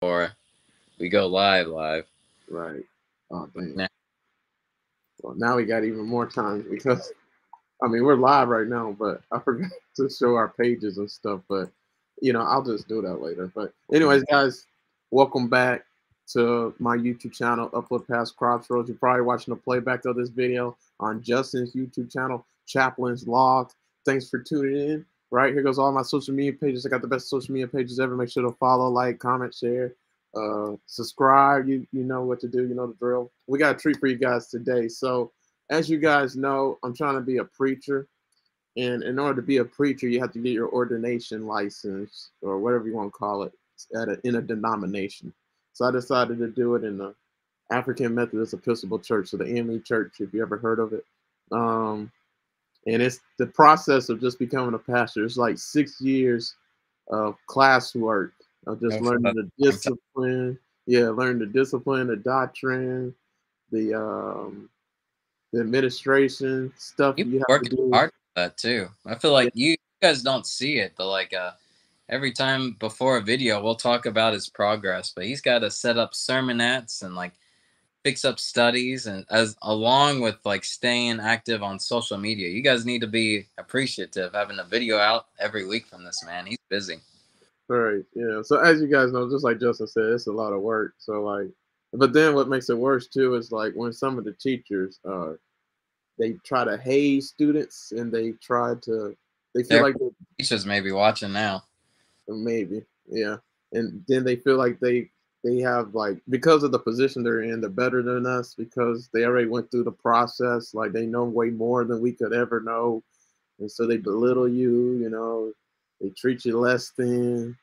before we go live live. Right. Oh. Nah. Well, now we got even more time because I mean we're live right now, but I forgot to show our pages and stuff. But you know, I'll just do that later. But anyways, guys, welcome back to my YouTube channel, Uplift Past Crossroads. You're probably watching the playback of this video on Justin's YouTube channel, Chaplain's Log. Thanks for tuning in. Right here goes all my social media pages. I got the best social media pages ever. Make sure to follow, like, comment, share, uh, subscribe. You you know what to do. You know the drill. We got a treat for you guys today. So as you guys know, I'm trying to be a preacher. And in order to be a preacher, you have to get your ordination license or whatever you want to call it at a, in a denomination. So I decided to do it in the African Methodist Episcopal Church, so the AME Church, if you ever heard of it. Um, and it's the process of just becoming a pastor. It's like six years of classwork of just That's learning the discipline. Yeah, learn the discipline, the doctrine, the um, the administration stuff You you have to do. hard for that too. I feel like you guys don't see it, but like uh every time before a video we'll talk about his progress, but he's got to set up sermonettes and like fix up studies and as along with like staying active on social media. You guys need to be appreciative having a video out every week from this man. He's busy. Right. Yeah. So as you guys know, just like Justin said, it's a lot of work. So like, but then what makes it worse too is like when some of the teachers, uh, they try to haze students and they try to, they feel They're- like Teachers may be watching now. maybe, yeah, and then they feel like they they have like because of the position they're in, they're better than us because they already went through the process. Like they know way more than we could ever know, and so they belittle you. You know, they treat you less than,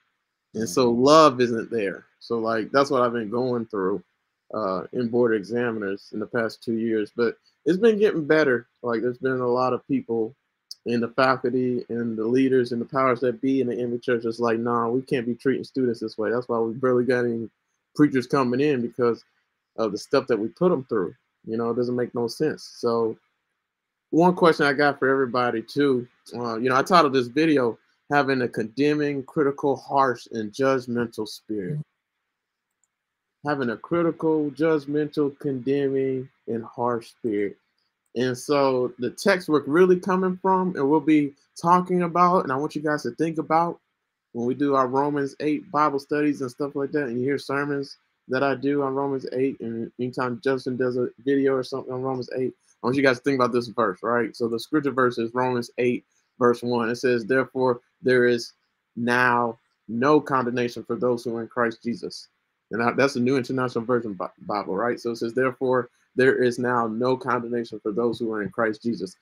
and so love isn't there. So like that's what I've been going through uh, in board examiners in the past two years, but it's been getting better. Like there's been a lot of people in the faculty and the leaders and the powers that be in the AME church is like, nah, we can't be treating students this way. That's why we barely got any preachers coming in because of the stuff that we put them through. You know, it doesn't make no sense. So one question I got for everybody too, uh, you know, I titled this video having a condemning, critical, harsh, and judgmental spirit. Having a critical, judgmental, condemning, and harsh spirit. And so the text we're really coming from, and we'll be talking about, and I want you guys to think about when we do our Romans 8 Bible studies and stuff like that, and you hear sermons that I do on Romans 8, and anytime Justin does a video or something on Romans 8, I want you guys to think about this verse, right? So the scripture verse is Romans 8, verse 1. It says, Therefore, there is now no condemnation for those who are in Christ Jesus. And that's the New International Version Bible, right? So it says, Therefore, there is now no condemnation for those who are in Christ Jesus.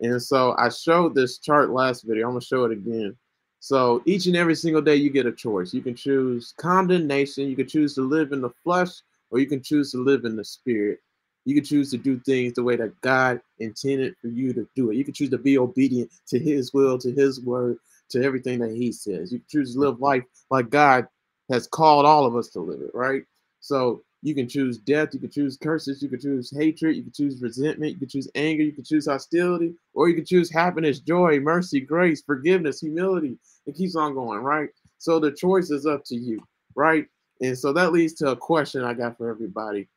And so I showed this chart last video. I'm going to show it again. So each and every single day, you get a choice. You can choose condemnation, you can choose to live in the flesh, or you can choose to live in the spirit. You can choose to do things the way that God intended for you to do it. You can choose to be obedient to His will, to His word, to everything that He says. You can choose to live life like God has called all of us to live it, right? So you can choose death, you can choose curses, you can choose hatred, you can choose resentment, you can choose anger, you can choose hostility, or you can choose happiness, joy, mercy, grace, forgiveness, humility. It keeps on going, right? So the choice is up to you, right? And so that leads to a question I got for everybody.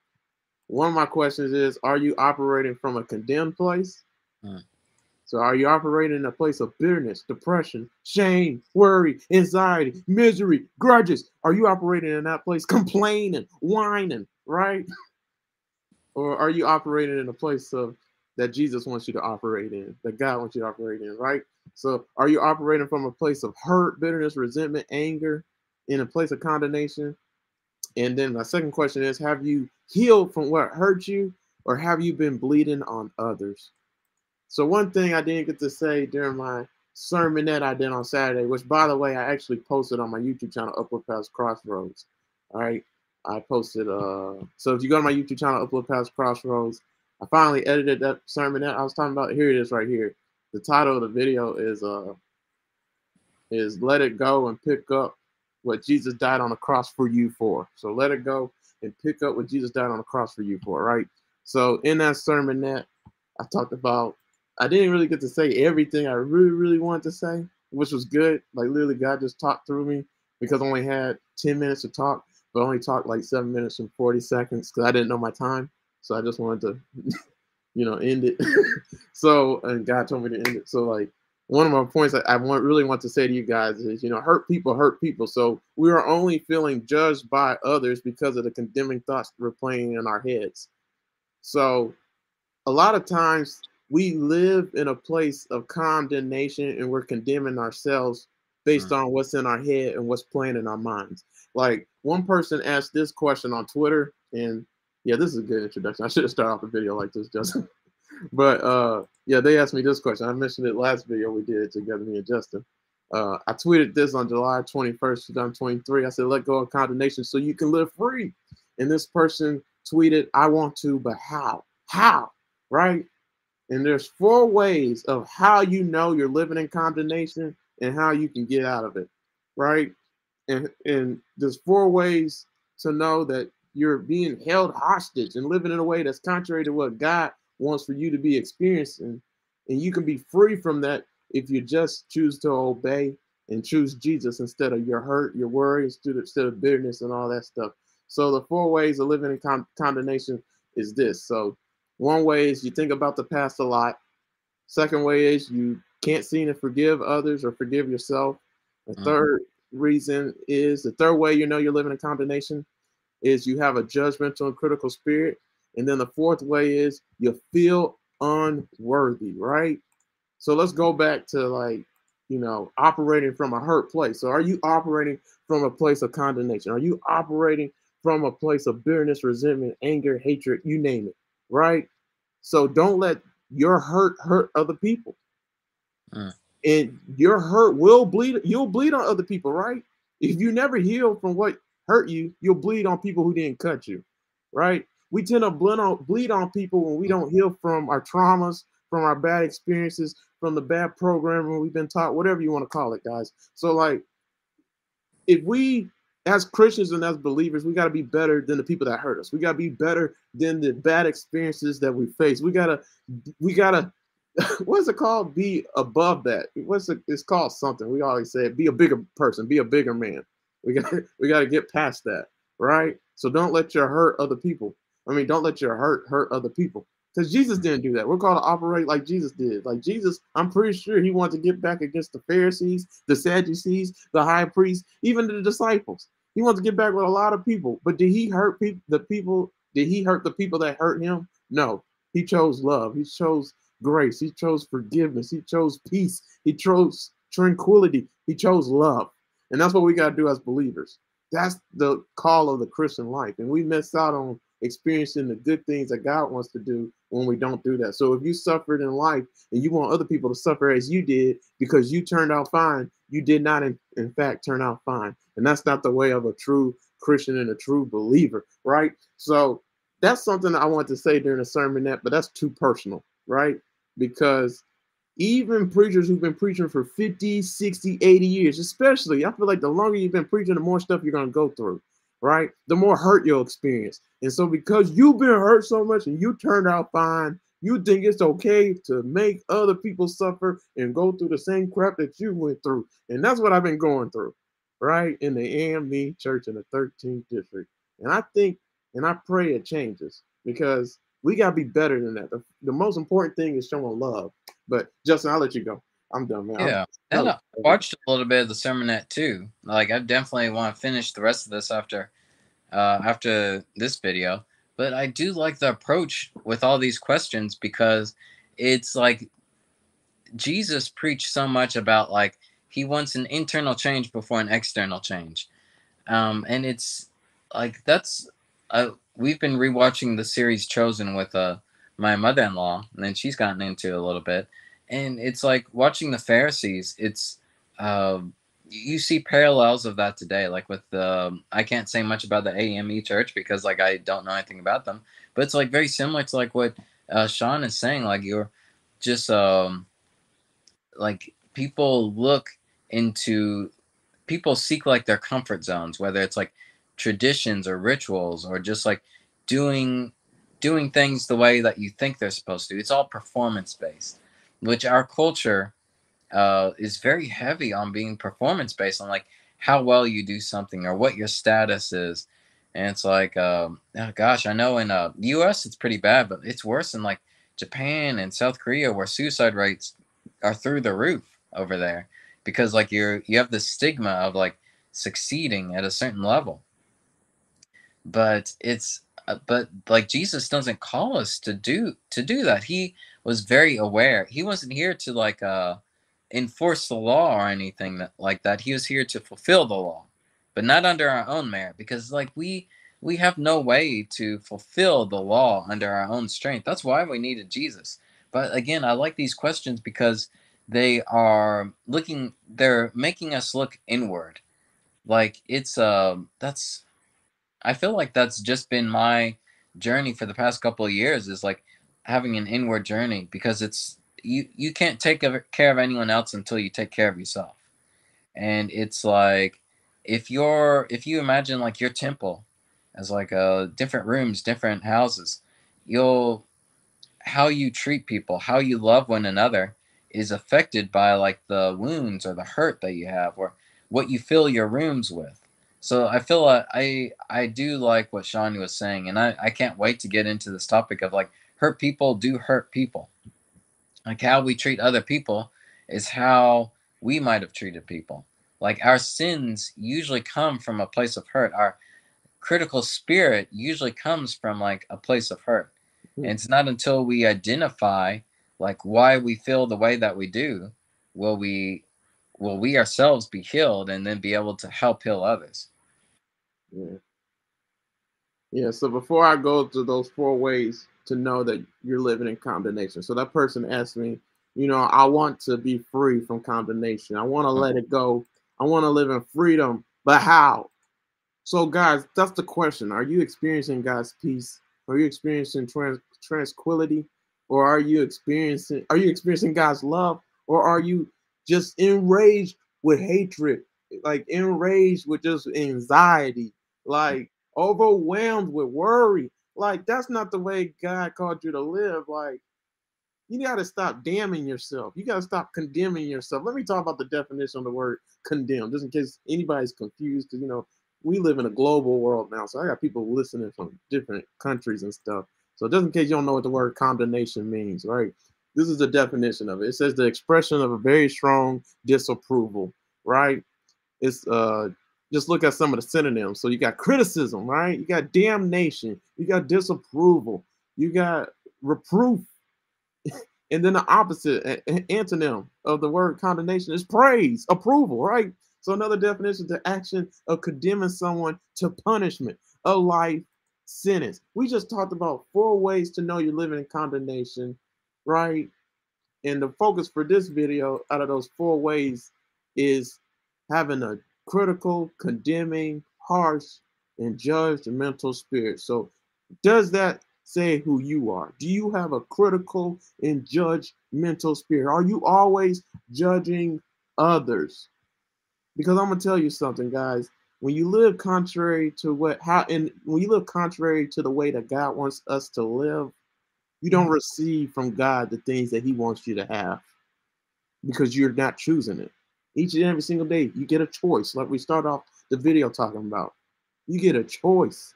One of my questions is Are you operating from a condemned place? Hmm. So are you operating in a place of bitterness, depression, shame, worry, anxiety, misery, grudges? Are you operating in that place complaining, whining, right? Or are you operating in a place of that Jesus wants you to operate in, that God wants you to operate in, right? So are you operating from a place of hurt, bitterness, resentment, anger, in a place of condemnation? And then my second question is Have you healed from what hurt you, or have you been bleeding on others? So, one thing I didn't get to say during my sermon that I did on Saturday, which by the way, I actually posted on my YouTube channel, Uplift Past Crossroads. All right. I posted, uh, so if you go to my YouTube channel, Uplift Past Crossroads, I finally edited that sermon that I was talking about. Here it is right here. The title of the video is, uh, is Let It Go and Pick Up what Jesus died on the cross for you for. So let it go and pick up what Jesus died on the cross for you for, right? So in that sermon that I talked about, I didn't really get to say everything I really, really wanted to say, which was good. Like literally God just talked through me because I only had 10 minutes to talk. but only talked like seven minutes and 40 seconds because I didn't know my time. So I just wanted to, you know, end it. so, and God told me to end it. So, like, one of my points I, I want really want to say to you guys is, you know, hurt people hurt people. So we are only feeling judged by others because of the condemning thoughts we're playing in our heads. So a lot of times we live in a place of condemnation and we're condemning ourselves based mm. on what's in our head and what's playing in our minds. Like one person asked this question on Twitter, and yeah, this is a good introduction. I should have started off the video like this, Justin. but uh, yeah, they asked me this question. I mentioned it last video we did together, me and Justin. Uh, I tweeted this on July 21st, 2023. I said, let go of condemnation so you can live free. And this person tweeted, I want to, but how? How? Right? And there's four ways of how you know you're living in condemnation and how you can get out of it. Right? And and there's four ways to know that you're being held hostage and living in a way that's contrary to what God wants for you to be experiencing. And you can be free from that if you just choose to obey and choose Jesus instead of your hurt, your worry, instead of bitterness and all that stuff. So the four ways of living in con- condemnation is this. So one way is you think about the past a lot. Second way is you can't seem to forgive others or forgive yourself. The mm-hmm. third reason is the third way you know you're living in condemnation is you have a judgmental and critical spirit. And then the fourth way is you feel unworthy, right? So let's go back to like, you know, operating from a hurt place. So are you operating from a place of condemnation? Are you operating from a place of bitterness, resentment, anger, hatred, you name it? right? So don't let your hurt hurt other people. Mm. And your hurt will bleed, you'll bleed on other people, right? If you never heal from what hurt you, you'll bleed on people who didn't cut you, right? We tend to bleed on, bleed on people when we don't heal from our traumas, from our bad experiences, from the bad programming we've been taught, whatever you want to call it, guys. So, like, if we as Christians and as believers, we got to be better than the people that hurt us. We got to be better than the bad experiences that we face. We gotta, we gotta, what's it called? Be above that. What's it? It's called something. We always say, be a bigger person, be a bigger man. We got, we got to get past that, right? So don't let your hurt other people. I mean, don't let your hurt hurt other people. Because Jesus mm-hmm. didn't do that. We're called to operate like Jesus did. Like Jesus, I'm pretty sure he wanted to get back against the Pharisees, the Sadducees, the high priests, even the disciples. He wants to get back with a lot of people. But did he hurt people? The people? Did he hurt the people that hurt him? No. He chose love. He chose grace. He chose forgiveness. He chose peace. He chose tranquility. He chose love. And that's what we got to do as believers. That's the call of the Christian life. And we miss out on experiencing the good things that God wants to do when we don't do that. So if you suffered in life and you want other people to suffer as you did because you turned out fine, you did not in, in fact turn out fine. And that's not the way of a true Christian and a true believer, right? So that's something I want to say during a sermon that, but that's too personal, right? Because even preachers who've been preaching for 50, 60, 80 years, especially, I feel like the longer you've been preaching, the more stuff you're going to go through right? The more hurt you'll experience. And so because you've been hurt so much and you turned out fine, you think it's okay to make other people suffer and go through the same crap that you went through. And that's what I've been going through, right? In the AME church in the 13th district. And I think and I pray it changes because we got to be better than that. The, the, most important thing is showing love. But Justin, I'll let you go. I'm done, man. Yeah. And I watched a little bit of the sermonette too. Like I definitely want to finish the rest of this after uh after this video. But I do like the approach with all these questions because it's like Jesus preached so much about like he wants an internal change before an external change. Um and it's like that's uh, we've been rewatching the series Chosen with uh my mother-in-law and then she's gotten into a little bit and it's like watching the Pharisees. It's uh, you see parallels of that today, like with the. I can't say much about the AME Church because like I don't know anything about them, but it's like very similar to like what uh, Sean is saying. Like you're just um, like people look into people seek like their comfort zones, whether it's like traditions or rituals or just like doing doing things the way that you think they're supposed to. It's all performance based which our culture uh, is very heavy on being performance based on like how well you do something or what your status is And it's like, um, oh gosh, I know in uh, the U.S. it's pretty bad, but it's worse in like Japan and South Korea, where suicide rates are through the roof over there, because like you're you have the stigma of like succeeding at a certain level. But it's uh, but like Jesus doesn't call us to do to do that. He was very aware. He wasn't here to like uh enforce the law or anything that, like that. He was here to fulfill the law, but not under our own merit because like we we have no way to fulfill the law under our own strength. That's why we needed Jesus. But again, I like these questions because they are looking they're making us look inward. Like it's um that's I feel like that's just been my journey for the past couple of years is like having an inward journey because it's you you can't take care of anyone else until you take care of yourself. And it's like if you're if you imagine like your temple as like uh different rooms different houses you'll how you treat people how you love one another is affected by like the wounds or the hurt that you have or what you fill your rooms with. So i feel like i i do like what shawnee was saying and i i can't wait to get into this topic of like hurt people do hurt people. Like how we treat other people is how we might have treated people. Like our sins usually come from a place of hurt. Our critical spirit usually comes from like a place of hurt. And it's not until we identify like why we feel the way that we do will we will we ourselves be healed and then be able to help heal others. Yeah. Yeah so before i go to those four ways to know that you're living in condemnation. So that person asked me, you know, I want to be free from condemnation. I want to let it go. I want to live in freedom, but how? So, guys, that's the question. Are you experiencing God's peace? Are you experiencing trans- tranquility? Or are you experiencing are you experiencing God's love? Or are you just enraged with hatred? Like enraged with just anxiety, like overwhelmed with worry, like that's not the way God called you to live. Like you got to stop damning yourself. You got to stop condemning yourself. Let me talk about the definition of the word condemn, just in case anybody's confused. Because you know we live in a global world now, so I got people listening from different countries and stuff. So just in case you don't know what the word condemnation means, right? This is the definition of it. It says the expression of a very strong disapproval, right? It's uh just look at some of the synonyms. So you got criticism, right? You got damnation, you got disapproval, you got reproof. and then the opposite antonym of the word condemnation is praise, approval, right? So another definition the action of condemning someone to punishment, a life sentence. We just talked about four ways to know you're living in condemnation, right? And the focus for this video out of those four ways is having a critical, condemning, harsh, and judgmental spirit. So, does that say who you are? Do you have a critical and judgmental spirit? Are you always judging others? Because I'm gonna tell you something, guys. When you live contrary to what how and when you live contrary to the way that God wants us to live, you don't receive from God the things that He wants you to have because you're not choosing it. Each and every single day, you get a choice, like we start off the video talking about. You get a choice.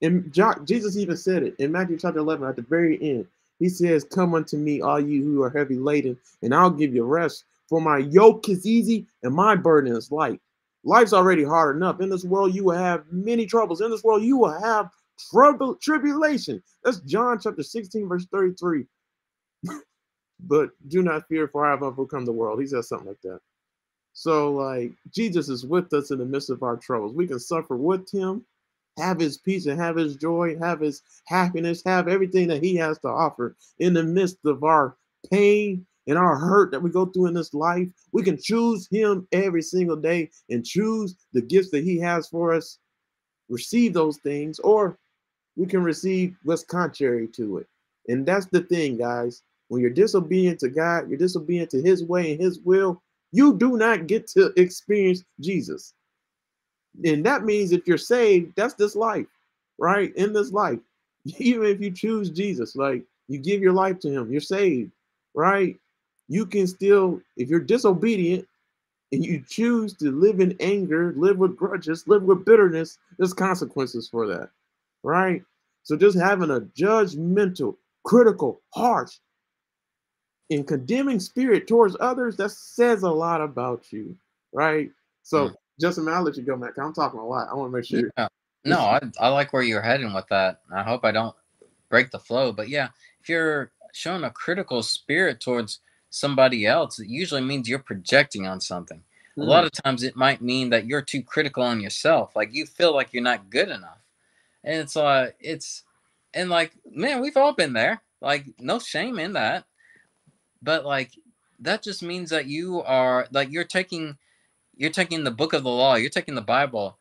And Jesus even said it in Matthew chapter 11 at the very end. He says, Come unto me, all you who are heavy laden, and I'll give you rest. For my yoke is easy and my burden is light. Life's already hard enough. In this world, you will have many troubles. In this world, you will have trouble, tribulation. That's John chapter 16, verse 33. but do not fear, for I have overcome the world. He says something like that. So, like, Jesus is with us in the midst of our troubles. We can suffer with him, have his peace and have his joy, have his happiness, have everything that he has to offer in the midst of our pain and our hurt that we go through in this life. We can choose him every single day and choose the gifts that he has for us, receive those things, or we can receive what's contrary to it. And that's the thing, guys. When you're disobedient to God, you're disobedient to his way and his will, you do not get to experience Jesus. And that means if you're saved, that's this life, right? In this life, even if you choose Jesus, like you give your life to him, you're saved, right? You can still, if you're disobedient, and you choose to live in anger, live with grudges, live with bitterness, there's consequences for that, right? So just having a judgmental, critical, harsh, and condemning spirit towards others, that says a lot about you, right? So, mm. Justin, man, I'll let you go, man. I'm talking a lot. I want to make sure. Yeah. No, I, I like where you're heading with that. I hope I don't break the flow. But yeah, if you're showing a critical spirit towards somebody else, it usually means you're projecting on something. Mm. A lot of times it might mean that you're too critical on yourself. Like you feel like you're not good enough. And it's like, uh, it's, and like, man, we've all been there. Like, no shame in that. But like, that just means that you are, like, you're taking, you're taking the book of the law, you're taking the Bible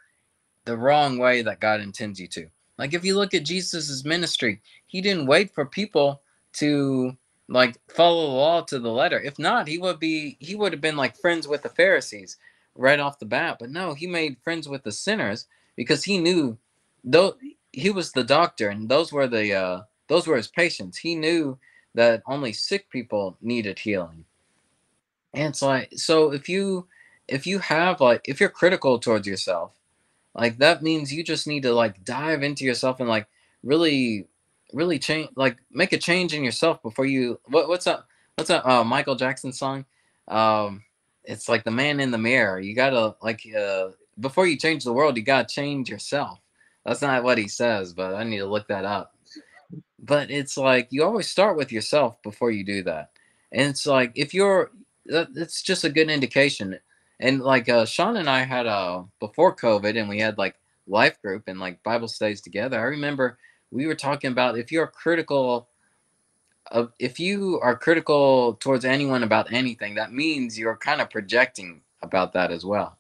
the wrong way that God intends you to. Like, if you look at Jesus's ministry, he didn't wait for people to like follow the law to the letter. If not, he would be he would have been like friends with the Pharisees right off the bat. But no, he made friends with the sinners because he knew though he was the doctor and those were the uh those were his patients. He knew that only sick people needed healing. And it's like so if you if you have like if you're critical towards yourself, like that means you just need to like dive into yourself and like really really change like make a change in yourself before you what, what's up what's that uh, michael jackson song? Um it's like the man in the mirror. You gotta like uh before you change the world you gotta change yourself. That's not what he says but i need to look that up but it's like you always start with yourself before you do that and it's like if you're it's just a good indication and like uh sean and i had uh before covid and we had like life group and like bible studies together i remember we were talking about if you're critical of if you are critical towards anyone about anything, that means you're kind of projecting about that as well.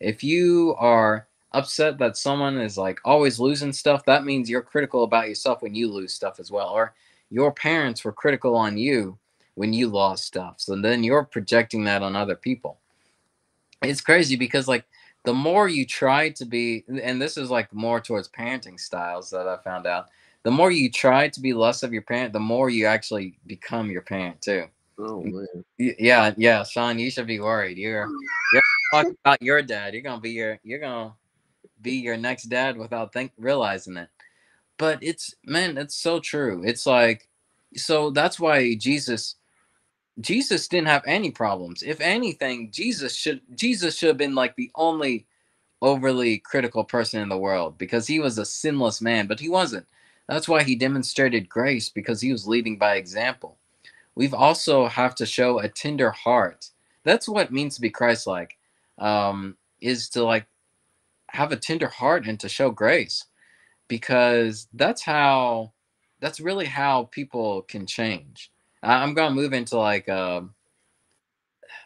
If you are upset that someone is like always losing stuff, that means you're critical about yourself when you lose stuff as well. Or your parents were critical on you when you lost stuff. So then you're projecting that on other people. It's crazy because like the more you try to be, and this is like more towards parenting styles that I found out. The more you try to be less of your parent, the more you actually become your parent too. Oh man. Yeah, yeah, Sean, you should be worried. You're you're talking about your dad. You're gonna be your you're gonna be your next dad without think realizing it. But it's man, it's so true. It's like so that's why Jesus Jesus didn't have any problems. If anything, Jesus should Jesus should have been like the only overly critical person in the world because he was a sinless man, but he wasn't. That's why he demonstrated grace because he was leading by example. We've also have to show a tender heart. That's what it means to be Christ-like. Um, is to like have a tender heart and to show grace because that's how that's really how people can change I'm gonna move into like um,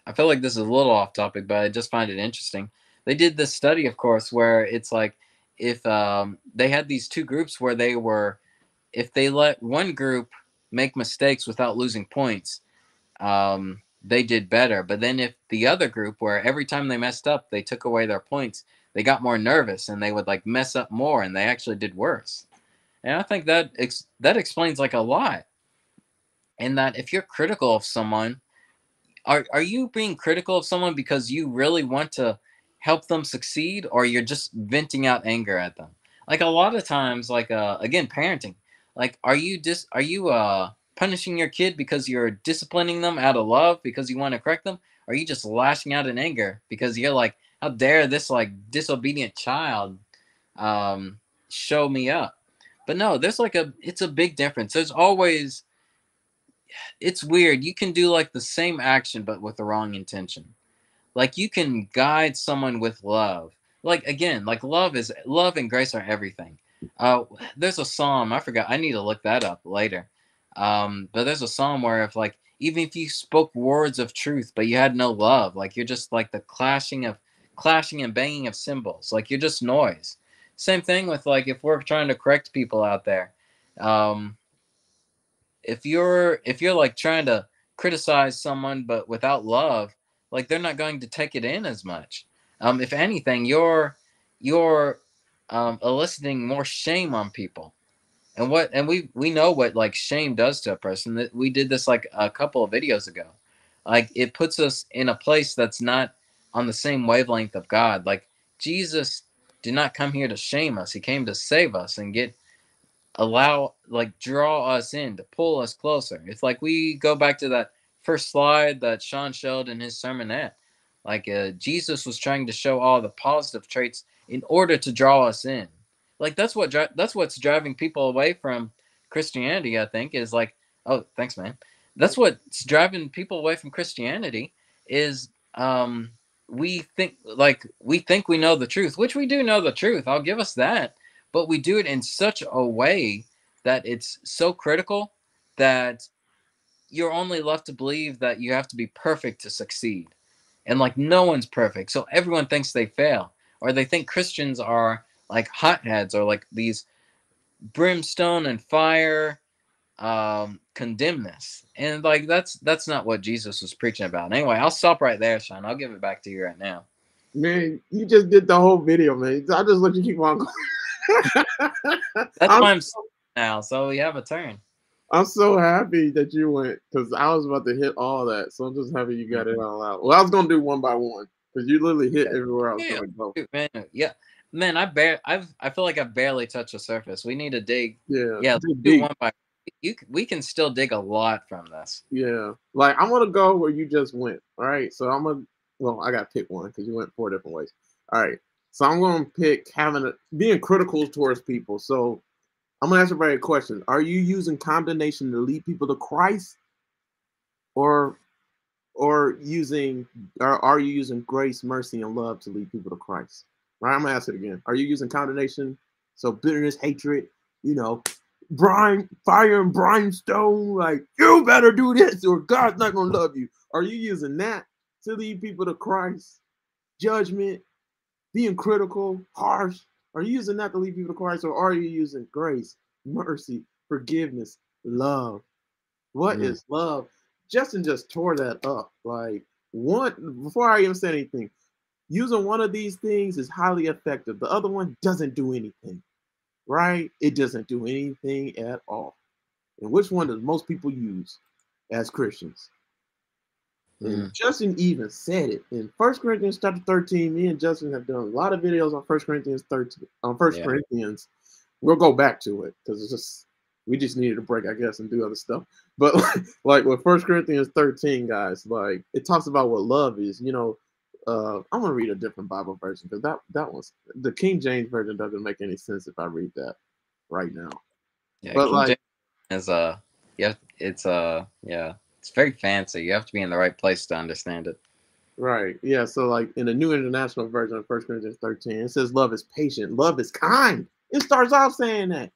I feel like this is a little off topic, but I just find it interesting. They did this study, of course, where it's like if um, they had these two groups where they were, if they let one group make mistakes without losing points, um, they did better. But then if the other group, where every time they messed up, they took away their points, they got more nervous and they would like mess up more, and they actually did worse. And I think that ex- that explains like a lot in that if you're critical of someone, are are you being critical of someone because you really want to help them succeed or you're just venting out anger at them? Like a lot of times like uh again parenting. Like are you just are you uh punishing your kid because you're disciplining them out of love because you want to correct them? Or are you just lashing out in anger because you're like how dare this like disobedient child um show me up? But no, there's like a it's a big difference. There's always it's weird. You can do like the same action but with the wrong intention. Like you can guide someone with love. Like again, like love is love and grace are everything. Uh there's a psalm, I forgot. I need to look that up later. Um but there's a psalm where if like even if you spoke words of truth but you had no love, like you're just like the clashing of clashing and banging of cymbals. Like you're just noise. Same thing with like if we're trying to correct people out there. Um if you're if you're like trying to criticize someone but without love, like they're not going to take it in as much. Um, if anything, you're you're um, eliciting more shame on people. And what and we we know what like shame does to a person. That we did this like a couple of videos ago. Like it puts us in a place that's not on the same wavelength of God. Like Jesus did not come here to shame us. He came to save us and get allow like draw us in to pull us closer. It's like we go back to that first slide that Sean showed in his sermonette. Like uh, Jesus was trying to show all the positive traits in order to draw us in. Like that's what dri- that's what's driving people away from Christianity. I think is like, oh, thanks, man. That's what's driving people away from Christianity is um, we think like we think we know the truth, which we do know the truth. I'll give us that, but we do it in such a way that it's so critical that you're only left to believe that you have to be perfect to succeed. And like no one's perfect. So everyone thinks they fail. Or they think Christians are like hotheads or like these brimstone and fire um condemnness. And like that's that's not what Jesus was preaching about. Anyway, I'll stop right there, Sean. I'll give it back to you right now. Man, you just did the whole video, man. I just let you keep on going. that's I'm, why I'm now. So we have a turn. I'm so happy that you went because I was about to hit all that. So I'm just happy you got it all out. Well, I was gonna do one by one because you literally hit everywhere I was yeah, going to go. Man, yeah, man, I bare I've I feel like I've barely touched the surface. We need to dig. Yeah, yeah, do deep. one by. You we can still dig a lot from this. Yeah, like I'm gonna go where you just went. All right, so I'm gonna. Well, I got to pick one because you went four different ways. All right, so I'm gonna pick having a being critical towards people. So I'm gonna ask everybody a question: Are you using condemnation to lead people to Christ, or, or using, or are you using grace, mercy, and love to lead people to Christ? Right? I'm gonna ask it again. Are you using condemnation, so bitterness, hatred, you know, brine, fire, and brimstone, like you better do this, or God's not gonna love you? Are you using that to lead people to Christ? Judgment, being critical, harsh, are you using that to lead people to Christ, or are you using grace, mercy, forgiveness, love? What mm. is love? Justin just tore that up. Like one before I even said anything, using one of these things is highly effective. The other one doesn't do anything, right? It doesn't do anything at all. And which one does most people use as Christians? Mm. Justin even said it in First Corinthians chapter 13. Me and Justin have done a lot of videos on First Corinthians 13 on First yeah. Corinthians. We'll go back to it because it's just we just needed a break, I guess, and do other stuff. But like, like with First Corinthians 13, guys, like it talks about what love is. You know, uh, I'm gonna read a different Bible version because that that one's the King James version doesn't make any sense if I read that right now. Yeah, but King like, is uh, yeah, it's uh, yeah, it's very fancy. You have to be in the right place to understand it. Right. Yeah. So, like in the New International Version of First Corinthians 13, it says love is patient, love is kind. It starts off saying that.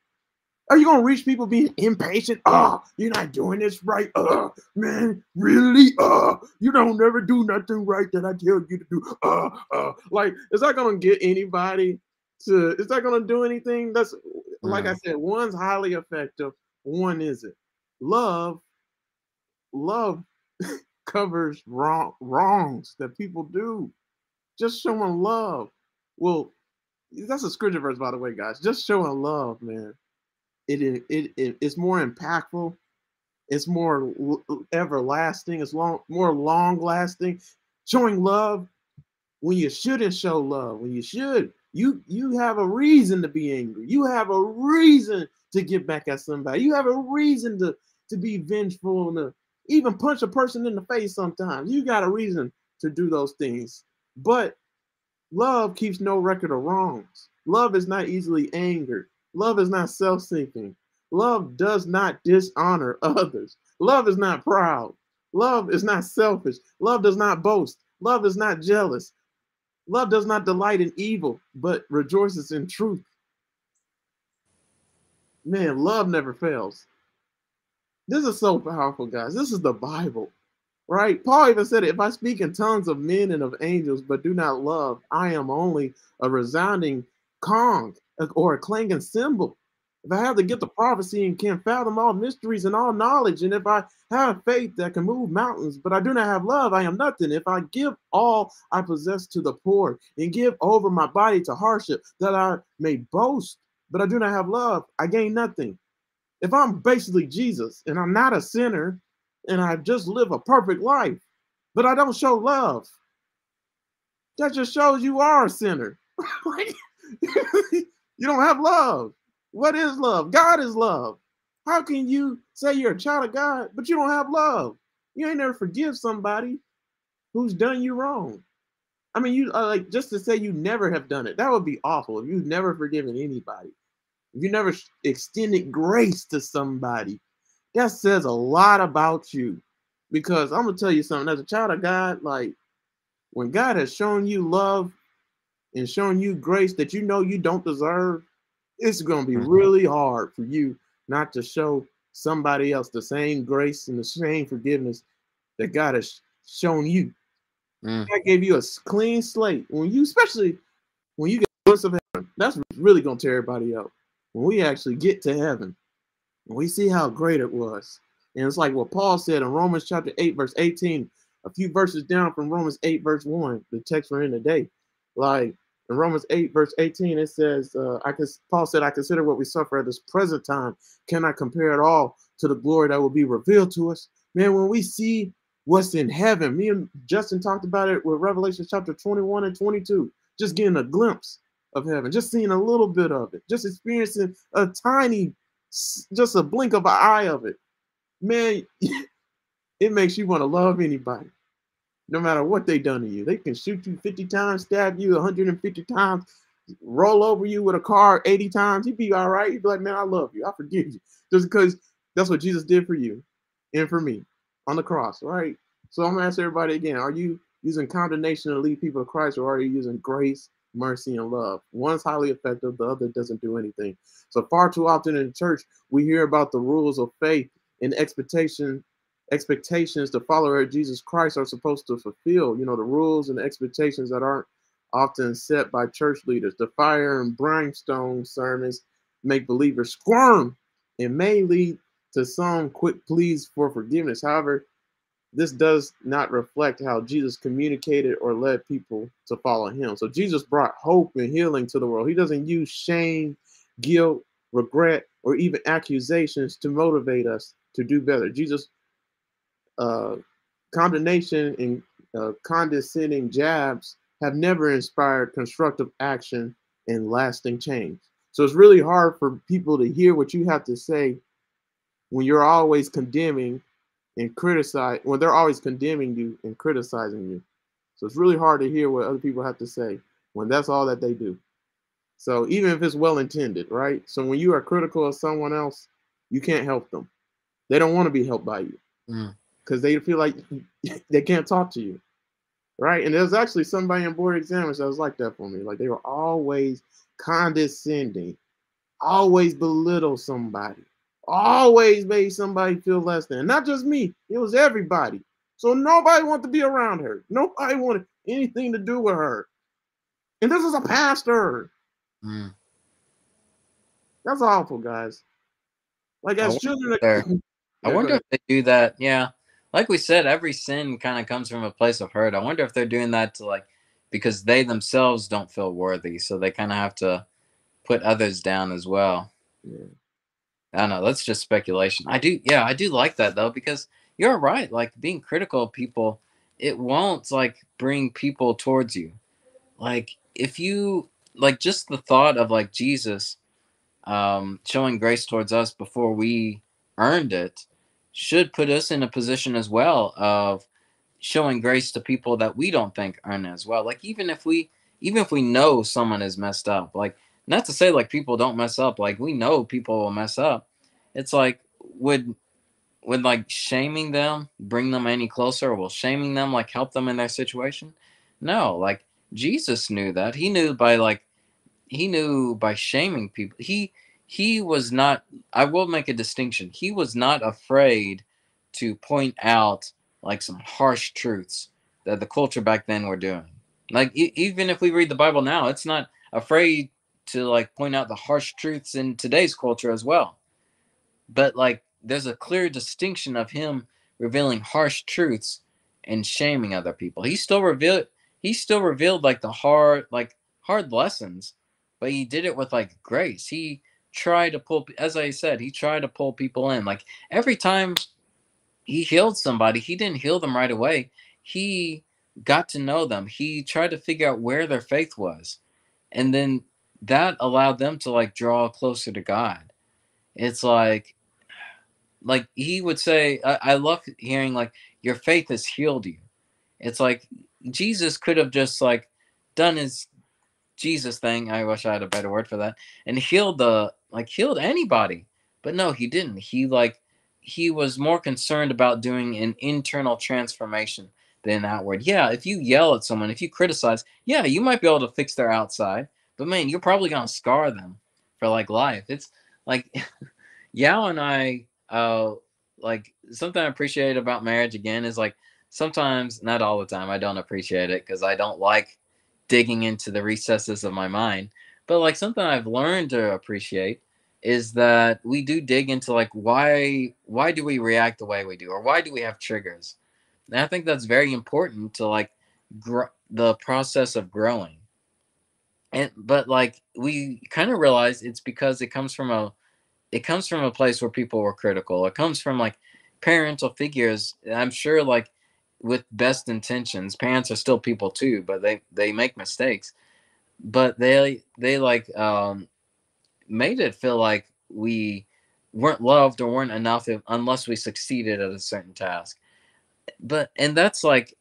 Are you gonna reach people being impatient? Oh, you're not doing this right. Uh, man, really? Uh, you don't never do nothing right that I tell you to do. Uh, uh, like, is that gonna get anybody to? Is that gonna do anything? That's like I said, one's highly effective, one isn't. Love love covers wrong wrongs that people do. Just showing love. Well, that's a scripture verse, by the way, guys. Just showing love, man. It it, it, it it's more impactful. It's more everlasting. It's long more long lasting. Showing love when you shouldn't show love. When you should, you you have a reason to be angry. You have a reason to get back at somebody. You have a reason to to be vengeful and to even punch a person in the face sometimes. You got a reason to do those things. But love keeps no record of wrongs. Love is not easily angered. Love is not self seeking. Love does not dishonor others. Love is not proud. Love is not selfish. Love does not boast. Love is not jealous. Love does not delight in evil, but rejoices in truth. Man, love never fails. This is so powerful, guys. This is the Bible, right? Paul even said it if I speak in tongues of men and of angels, but do not love, I am only a resounding gong or a clanging cymbal. If I have to get the prophecy and can fathom all mysteries and all knowledge, and if I have faith that can move mountains, but I do not have love, I am nothing. If I give all I possess to the poor and give over my body to hardship, that I may boast, but I do not have love, I gain nothing if I'm basically Jesus and I'm not a sinner and I just live a perfect life, but I don't show love, that just shows you are a sinner. you don't have love. What is love? God is love. How can you say you're a child of God, but you don't have love? You ain't never forgive somebody who's done you wrong. I mean, you uh, like just to say you never have done it. That would be awful if you've never forgiven anybody. If you never extended grace to somebody, that says a lot about you. Because I'm gonna tell you something. As a child of God, like when God has shown you love and shown you grace that you know you don't deserve, it's going to be mm-hmm. really hard for you not to show somebody else the same grace and the same forgiveness that God has shown you. Mm. God gave you a clean slate. When you, especially when you get close of heaven, that's really going to tear everybody up. When we actually get to heaven, we see how great it was. And it's like what Paul said in Romans chapter 8, verse 18, a few verses down from Romans 8, verse 1, the text we're in today. Like in Romans 8, verse 18, it says, uh, I can, Paul said, I consider what we suffer at this present time. Cannot compare it all to the glory that will be revealed to us. Man, when we see what's in heaven, me and Justin talked about it with Revelation chapter 21 and 22, just getting a glimpse of heaven, just seeing a little bit of it, just experiencing a tiny, just a blink of an eye of it. Man, it makes you want to love anybody no matter what they done to you. They can shoot you 50 times, stab you 150 times, roll over you with a car 80 times. You'd be all right. You'd be like, man, I love you. I forgive you. Just because that's what Jesus did for you and for me on the cross, right? So I'm gonna ask everybody again: Are you using condemnation to lead people to Christ, or are you using grace, mercy, and love? One's highly effective, the other doesn't do anything. So far too often in the church, we hear about the rules of faith and expectation expectations the follower of Jesus Christ are supposed to fulfill. You know, the rules and expectations that aren't often set by church leaders. The fire and brimstone sermons make believers squirm and may lead to some quick pleas for forgiveness. However, this does not reflect how Jesus communicated or led people to follow him. So Jesus brought hope and healing to the world. He doesn't use shame, guilt, regret, or even accusations to motivate us to do better. Jesus uh, condemnation and uh, condescending jabs have never inspired constructive action and lasting change. So it's really hard for people to hear what you have to say when you're always condemning and criticize when they're always condemning you and criticizing you. So it's really hard to hear what other people have to say when that's all that they do. So even if it's well intended, right? So when you are critical of someone else, you can't help them. They don't want to be helped by you. Mm because they feel like they can't talk to you, right? And there's actually somebody in board exams that was like that for me. Like they were always condescending, always belittle somebody, always made somebody feel less than. Not just me, it was everybody. So nobody wanted to be around her. Nobody wanted anything to do with her. And this is a pastor. Mm. That's awful, guys. Like as children. I wonder if they do that. Yeah like we said, every sin kind of comes from a place of hurt. I wonder if they're doing that to like because they themselves don't feel worthy, so they kind of have to put others down as well. Yeah. I don't know. That's just speculation. I do, yeah, I do like that though because you're right. Like being critical of people, it won't like bring people towards you. Like if you like just the thought of like Jesus um, showing grace towards us before we earned it should put us in a position as well of showing grace to people that we don't think earn as well. Like even if we even if we know someone is messed up, like not to say like people don't mess up, like we know people will mess up. It's like would would like shaming them bring them any closer will shaming them like help them in their situation? No, like Jesus knew that. He knew by like he knew by shaming people. He he was not i will make a distinction he was not afraid to point out like some harsh truths that the culture back then were doing. Like e- even if we read the bible now it's not afraid to like point out the harsh truths in today's culture as well. But like there's a clear distinction of him revealing harsh truths and shaming other people. He still revealed he still revealed like the hard like hard lessons but he did it with like grace. He try to pull, as I said, he tried to pull people in. Like every time he healed somebody, he didn't heal them right away. He got to know them. He tried to figure out where their faith was. And then that allowed them to like draw closer to God. It's like like he would say, I, I love hearing like your faith has healed you. It's like Jesus could have just like done his Jesus thing. I wish I had a better word for that. And healed the like healed anybody. But no, he didn't. He like he was more concerned about doing an internal transformation than outward. Yeah, if you yell at someone, if you criticize, yeah, you might be able to fix their outside, but man, you're probably gonna scar them for like life. It's like Yao and I uh like something I appreciate about marriage again is like sometimes, not all the time, I don't appreciate it because I don't like digging into the recesses of my mind. But like something I've learned to appreciate is that we do dig into like why why do we react the way we do or why do we have triggers? And i think that's very important to like gr- the process of growing. And but like we kind of realize it's because it comes from a it comes from a place where people were critical. It comes from like parental figures. I'm sure like with best intentions parents are still people too but they they make mistakes but they they like um made it feel like we weren't loved or weren't enough if, unless we succeeded at a certain task. But and that's like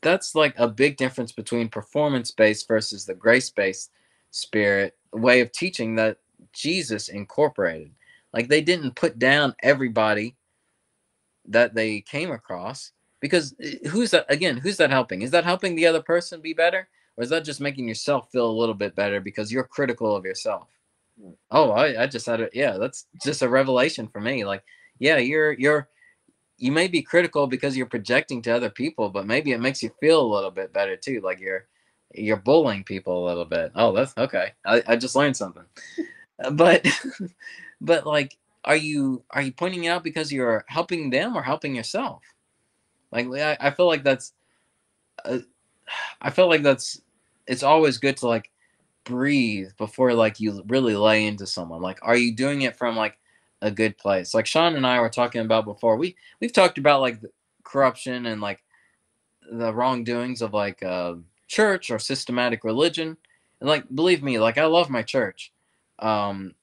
that's like a big difference between performance based versus the grace based spirit way of teaching that Jesus incorporated. Like they didn't put down everybody that they came across because eh, who's that again who's that helping is that helping the other person be better or is that just making yourself feel a little bit better because you're critical of yourself Oh, I, I just had it. Yeah, that's just a revelation for me. Like, yeah, you're you're you may be critical because you're projecting to other people, but maybe it makes you feel a little bit better too. Like you're you're bullying people a little bit. Oh, that's okay. I, I just learned something. but but like are you are you pointing out because you're helping them or helping yourself? Like I, I feel like that's uh, I feel like that's it's always good to like breathe before like you really lay into someone. Like are you doing it from like a good place? Like sean and i were talking about before we we've talked about like corruption and like the wrongdoings of like uh church or systematic religion. And like believe me like i love my church um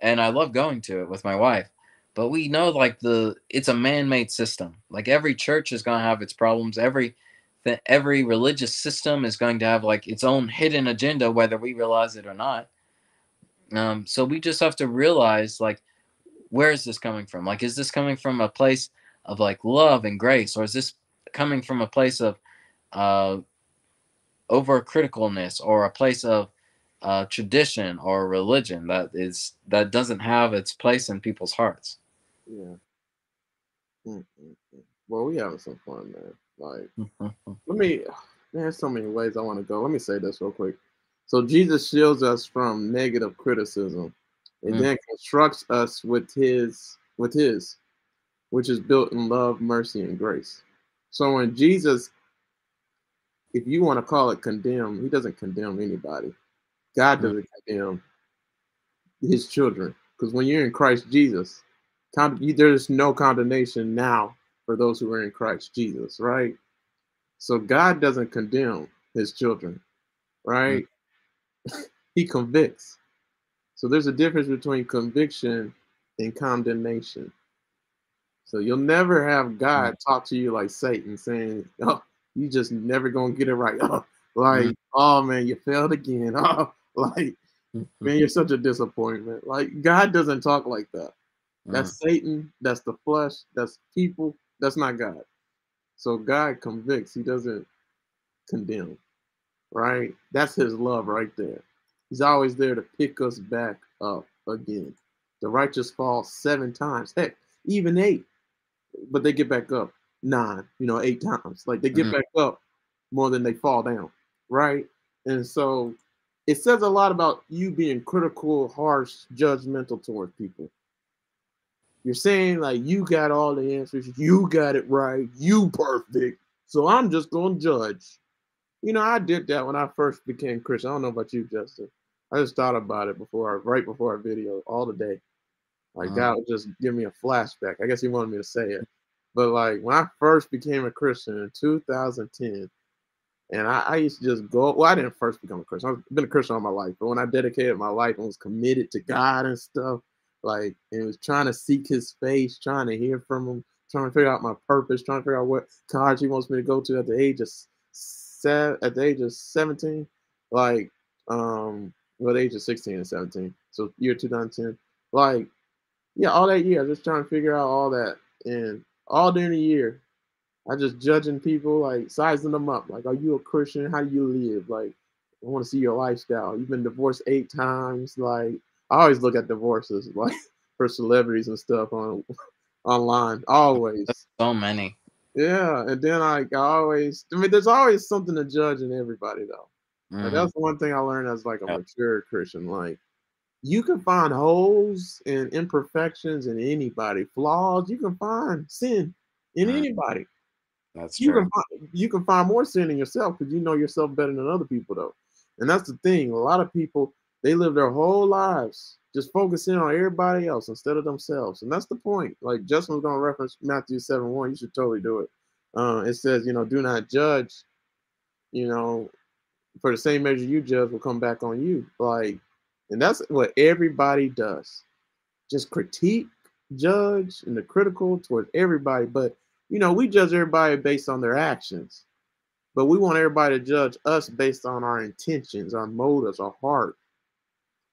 and i love going to it with my wife. But we know like the it's a man-made system. Like every church is to have its problems. Every that every religious system is going to have like its own hidden agenda, whether we realize it or not. Um, so we just have to realize like, where is this coming from? Like, is this coming from a place of like love and grace, or is this coming from a place of uh, over criticalness or a place of uh, tradition or religion that is that doesn't have its place in people's hearts? Yeah. Mm-hmm. Well, we having some fun, man. Like, let me. There's so many ways I want to go. Let me say this real quick. So Jesus shields us from negative criticism, and mm. then constructs us with His with His, which is built in love, mercy, and grace. So when Jesus, if you want to call it condemn, He doesn't condemn anybody. God mm. doesn't condemn His children, because when you're in Christ Jesus, there's no condemnation now for those who are in Christ Jesus, right? So God doesn't condemn his children, right? Mm-hmm. he convicts. So there's a difference between conviction and condemnation. So you'll never have God mm-hmm. talk to you like Satan saying, Oh, you just never gonna get it right. Oh, like, mm-hmm. oh man, you failed again. Oh, like, man, you're such a disappointment. Like, God doesn't talk like that. That's Satan, that's the flesh, that's people, that's not God. So God convicts, he doesn't condemn, right? That's his love right there. He's always there to pick us back up again. The righteous fall seven times, heck, even eight, but they get back up nine, you know, eight times. Like they get mm-hmm. back up more than they fall down, right? And so it says a lot about you being critical, harsh, judgmental toward people. You're saying like you got all the answers, you got it right, you perfect. So I'm just gonna judge. You know, I did that when I first became Christian. I don't know about you, Justin. I just thought about it before, right before our video, all the day. Like uh-huh. God would just give me a flashback. I guess He wanted me to say it. But like when I first became a Christian in 2010, And I, I, used to just go. Well, I didn't first become a Christian. I've been a Christian all my life, but when I dedicated my life and was committed to God and stuff, like and was trying to seek His face, trying to hear from Him, trying to figure out my purpose, trying to figure out what college He wants me to go to at the age of seven, at the age of seventeen, like um, well, the age of sixteen and seventeen, so year 2010, like yeah, all that year, just trying to figure out all that, and all during the year, I just judging people, like sizing them up. Like, are you a Christian? How do you live? Like, I want to see your lifestyle. You've been divorced eight times. Like, I always look at divorces, like for celebrities and stuff on online. Always. so many. Yeah, and then like I always, I mean, there's always something to judge in everybody though. Mm-hmm. Like, that's one thing I learned as like a yep. mature Christian. Like, you can find holes and imperfections in anybody, flaws. You can find sin in mm-hmm. anybody. That's you true. can find, you can find more sin in yourself because you know yourself better than other people though, and that's the thing. A lot of people they live their whole lives just focusing on everybody else instead of themselves, and that's the point. Like Justin was gonna reference Matthew seven one. You should totally do it. Uh, it says, you know, do not judge. You know, for the same measure you judge will come back on you. Like, and that's what everybody does. Just critique, judge, and the critical towards everybody, but you know, we judge everybody based on their actions, but we want everybody to judge us based on our intentions, our motives, our heart.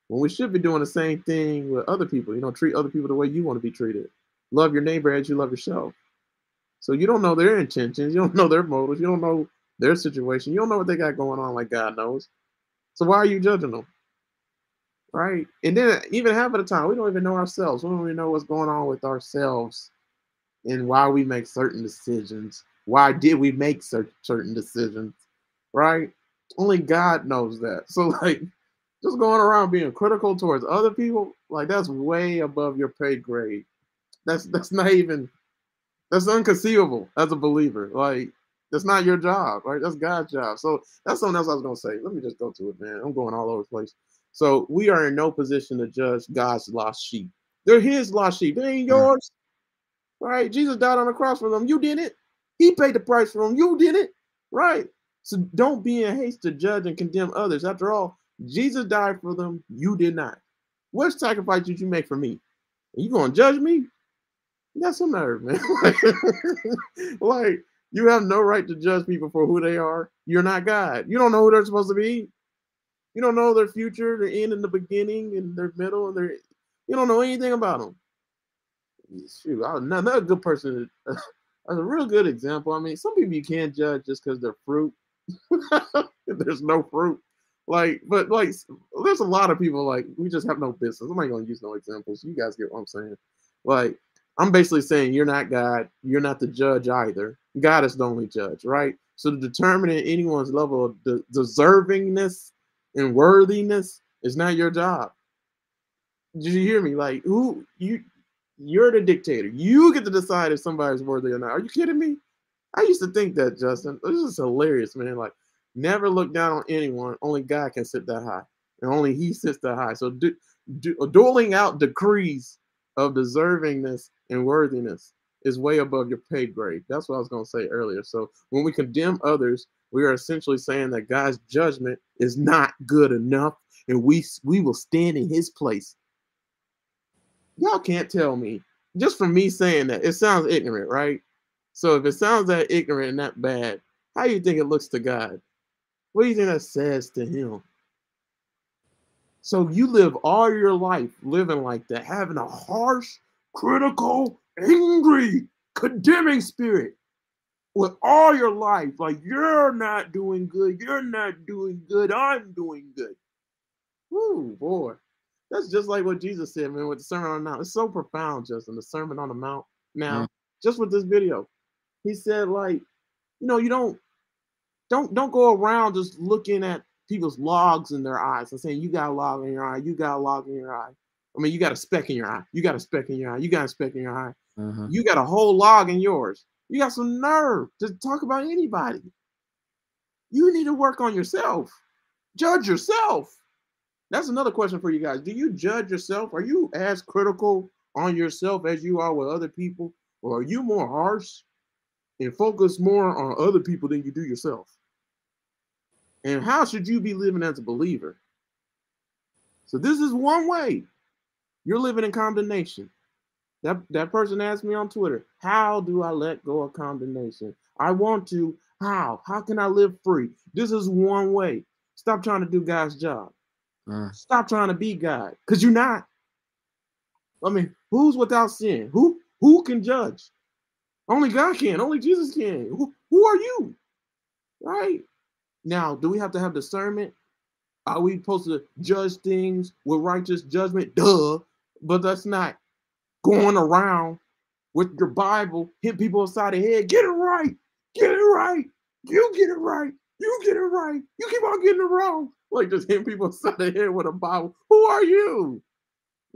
When we should be doing the same thing with other people, you know, treat other people the way you want to be treated. Love your neighbor as you love yourself. So you don't know their intentions, you don't know their motives, you don't know their situation, you don't know what they got going on like God knows. So why are you judging them? Right? And then even half of the time, we don't even know ourselves. We don't even know what's going on with ourselves and why we make certain decisions. Why did we make certain decisions? Right? Only God knows that. So like just going around being critical towards other people, like that's way above your pay grade. That's that's not even that's unconceivable as a believer. Like that's not your job, right? That's God's job. So that's something else I was gonna say. Let me just go to it, man. I'm going all over the place. So we are in no position to judge God's lost sheep. They're his lost sheep. They ain't yours. Right? Jesus died on the cross for them. You didn't. He paid the price for them. You didn't. Right? So don't be in haste to judge and condemn others. After all, Jesus died for them. You did not. What sacrifice did you make for me? You to judge me? That's a nerve, man. like, you have no right to judge people for who they are. You're not God. You don't know who they're supposed to be. You don't know their future, their end and the beginning, and their middle, and their you don't know anything about them shoot, another good person. That's a real good example. I mean, some people you can't judge just because they're fruit. there's no fruit. Like, but like, there's a lot of people like we just have no business. I'm not gonna use no examples. You guys get what I'm saying. Like, I'm basically saying you're not God. You're not the judge either. God is the only judge, right? So determining anyone's level of de- deservingness and worthiness is not your job. Did you hear me? Like, who you you're the dictator. You get to decide if somebody's worthy or not. Are you kidding me? I used to think that, Justin. This is hilarious, man. Like, never look down on anyone. Only God can sit that high, and only He sits that high. So, do, do, doling out decrees of deservingness and worthiness is way above your pay grade. That's what I was going to say earlier. So, when we condemn others, we are essentially saying that God's judgment is not good enough, and we we will stand in His place y'all can't tell me just from me saying that it sounds ignorant, right? So if it sounds that ignorant and that bad, how do you think it looks to God? What do you think that says to Him? So you live all your life living like that, having a harsh, critical, angry, condemning spirit with all your life. Like you're not doing good, you're not doing good, I'm doing good. Woo, boy. That's just like what Jesus said, man, with the Sermon on the Mount. It's so profound, Justin, the Sermon on the Mount. Now, mm. just with this video, he said, like, you know, you don't don't don't go around just looking at people's logs in their eyes and saying you got a log in your eye, you got a log in your eye. I mean, you got a speck in your eye, you got a speck in your eye, you got a speck in your eye. Uh-huh. You got a whole log in yours. You got some nerve to talk about anybody. You need to work on yourself. Judge yourself. That's another question for you guys. Do you judge yourself? Are you as critical on yourself as you are with other people? Or are you more harsh and focus more on other people than you do yourself? And how should you be living as a believer? So this is one way. You're living in condemnation. That that person asked me on Twitter, how do I let go of condemnation? I want to. How? How can I live free? This is one way. Stop trying to do God's job. Mm. Stop trying to be God, because you're not. I mean, who's without sin? Who who can judge? Only God can. Only Jesus can. Who, who are you? Right? Now, do we have to have discernment? Are we supposed to judge things with righteous judgment? Duh. But that's not going around with your Bible, hit people upside the head. Get it right. Get it right. You get it right. You get it right. You keep on getting it wrong. Like just hitting people upside the head with a Bible. Who are you?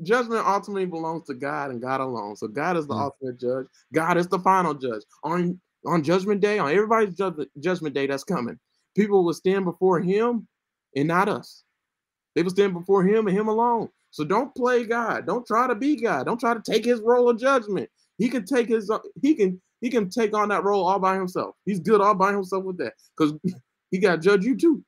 Judgment ultimately belongs to God and God alone. So God is the mm. ultimate judge. God is the final judge. On on judgment day, on everybody's judgment day that's coming, people will stand before him and not us. They will stand before him and him alone. So don't play God. Don't try to be God. Don't try to take his role of judgment. He can take his he can he can take on that role all by himself. He's good all by himself with that because he got to judge you too.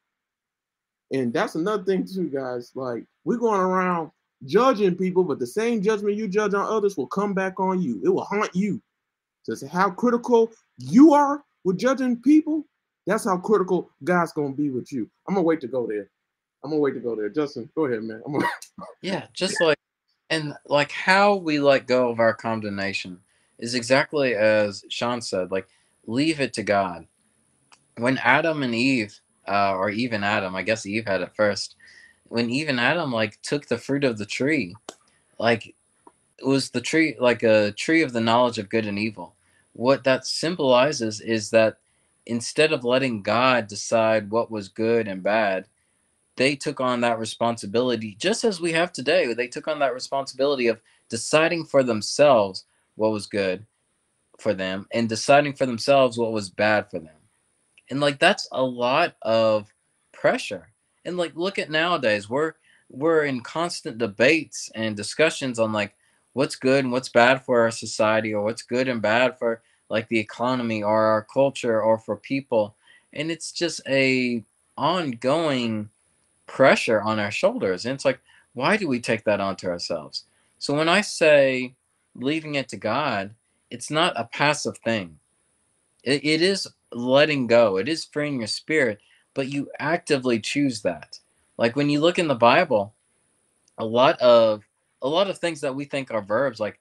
And that's another thing too, guys. Like we're going around judging people, but the same judgment you judge on others will come back on you. It will haunt you. So how critical you are with judging people, that's how critical God's gonna be with you. I'm gonna wait to go there. I'm gonna wait to go there. Justin, go ahead, man. Gonna... yeah, just like and like how we let go of our condemnation is exactly as Sean said, like leave it to God. When Adam and Eve, uh, or even Adam, I guess Eve had it first, when even Adam like took the fruit of the tree, like it was the tree like a tree of the knowledge of good and evil. What that symbolizes is that instead of letting God decide what was good and bad, they took on that responsibility just as we have today. They took on that responsibility of deciding for themselves what was good for them and deciding for themselves what was bad for them. And like that's a lot of pressure and like look at nowadays we're we're in constant debates and discussions on like what's good and what's bad for our society or what's good and bad for like the economy or our culture or for people. And it's just a ongoing pressure on our shoulders. And it's like why do we take that onto ourselves? So when i say leaving it to god it's not a passive thing. It, it is letting go. It is freeing your spirit but you actively choose that. Like when you look in the Bible, a lot of a lot of things that we think are verbs, like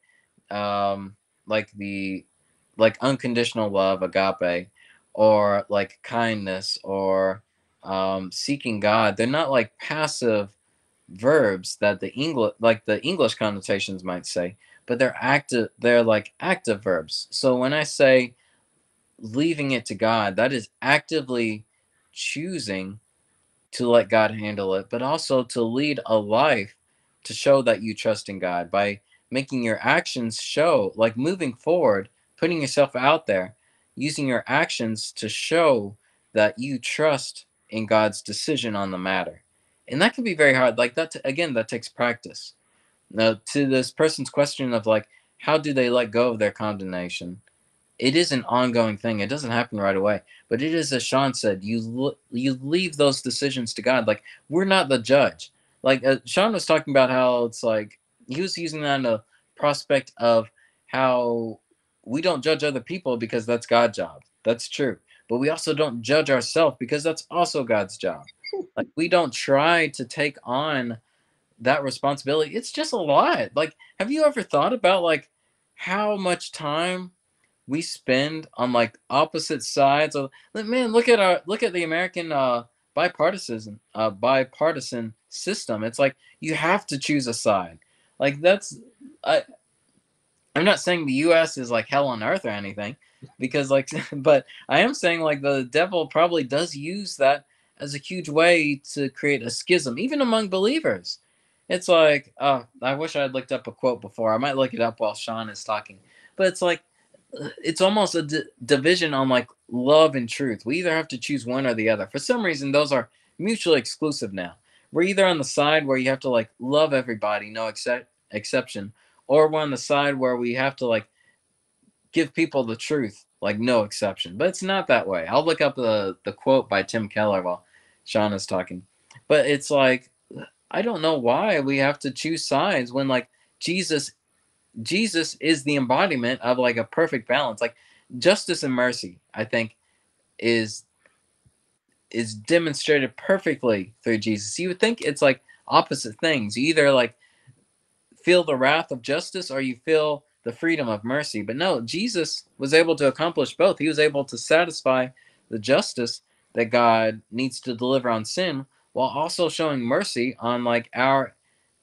um, like the like unconditional love, agape, or like kindness, or um, seeking God. They're not like passive verbs that the English like the English connotations might say, but they're active. They're like active verbs. So when I say leaving it to God, that is actively choosing to let God handle it, but also to lead a life to show that you trust in God by making your actions show, like moving forward, putting yourself out there, using your actions to show that you trust in God's decision on the matter. And that can be very hard. Like that, again, that takes practice. Now, to this person's question of like, how do they let go of their condemnation? It is an ongoing thing. It doesn't happen right away, but it is as Sean said. You you leave those decisions to God. Like we're not the judge. Like uh, Sean was talking about how it's like he was using that in a prospect of how we don't judge other people because that's God's job. That's true. But we also don't judge ourselves because that's also God's job. Like we don't try to take on that responsibility. It's just a lot. Like have you ever thought about like how much time we spend on like opposite sides of man look at our look at the american uh bipartisan uh bipartisan system. It's like you have to choose a side. Like that's i i'm not saying the us is like hell on earth or anything because like but i am saying like the devil probably does use that as a huge way to create a schism even among believers. It's like uh i wish i had looked up a quote before. I might look it up while sean is talking. But it's like it's almost a d- division on like love and truth. We either have to choose one or the other. For some reason, those are mutually exclusive now. We're either on the side where you have to like love everybody, no except exception, or we're on the side where we have to like give people the truth, like no exception. But it's not that way. I'll look up the the quote by Tim Keller while Sean is talking. But it's like I don't know why we have to choose sides when like Jesus Jesus is the embodiment of like a perfect balance. Like justice and mercy, I think, is is demonstrated perfectly through Jesus. You would think it's like opposite things. You either like feel the wrath of justice or you feel the freedom of mercy. But no, Jesus was able to accomplish both. He was able to satisfy the justice that God needs to deliver on sin while also showing mercy on like our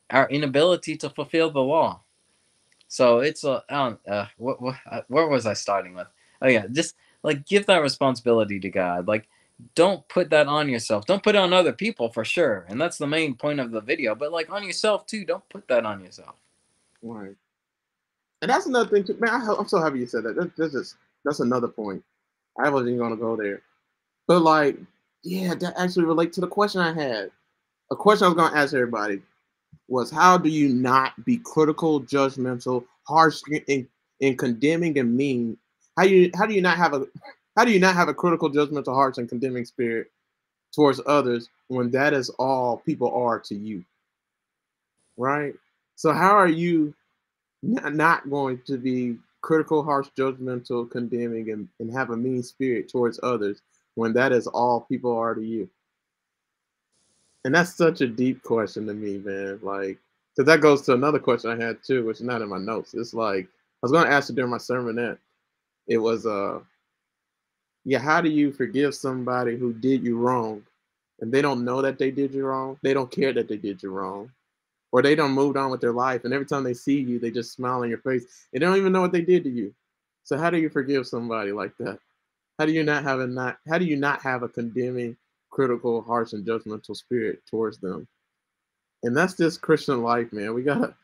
our inability to fulfill the law. So it's a uh, what, what uh, where was I starting with? Oh yeah, just like give that responsibility to God. Like don't put that on yourself. Don't put it on other people for sure. And that's the main point of the video. But like on yourself too. Don't put that on yourself. Right. And that's another thing too. Man, I, am so happy you said that. that. That's just that's another point. I wasn't even gonna go there. But like, yeah, that actually relate to the question I had. A question I was gonna ask everybody was how do you not be critical, judgmental, harsh in, in condemning and mean? How you how do you not have a how do you not have a critical, judgmental heart and condemning spirit towards others when that is all people are to you? Right? So, how are you not going to be critical, harsh, judgmental, condemning, and, and have a mean spirit towards others when that is all people are to you? And that's such a deep question to me, man. Like, because that goes to another question I had too, which is not in my notes. It's like I was going to ask you during my sermonette. It was uh yeah, how do you forgive somebody who did you wrong and they don't know that they did you wrong? They don't care that they did you wrong. Or they don't moved on with their life and every time they see you, they just smile on your face. And they don't even know what they did to you. So how do you forgive somebody like that? How do you not have a not how do you not have a condemning, critical, harsh, and judgmental spirit towards them? And that's just Christian life, man. We gotta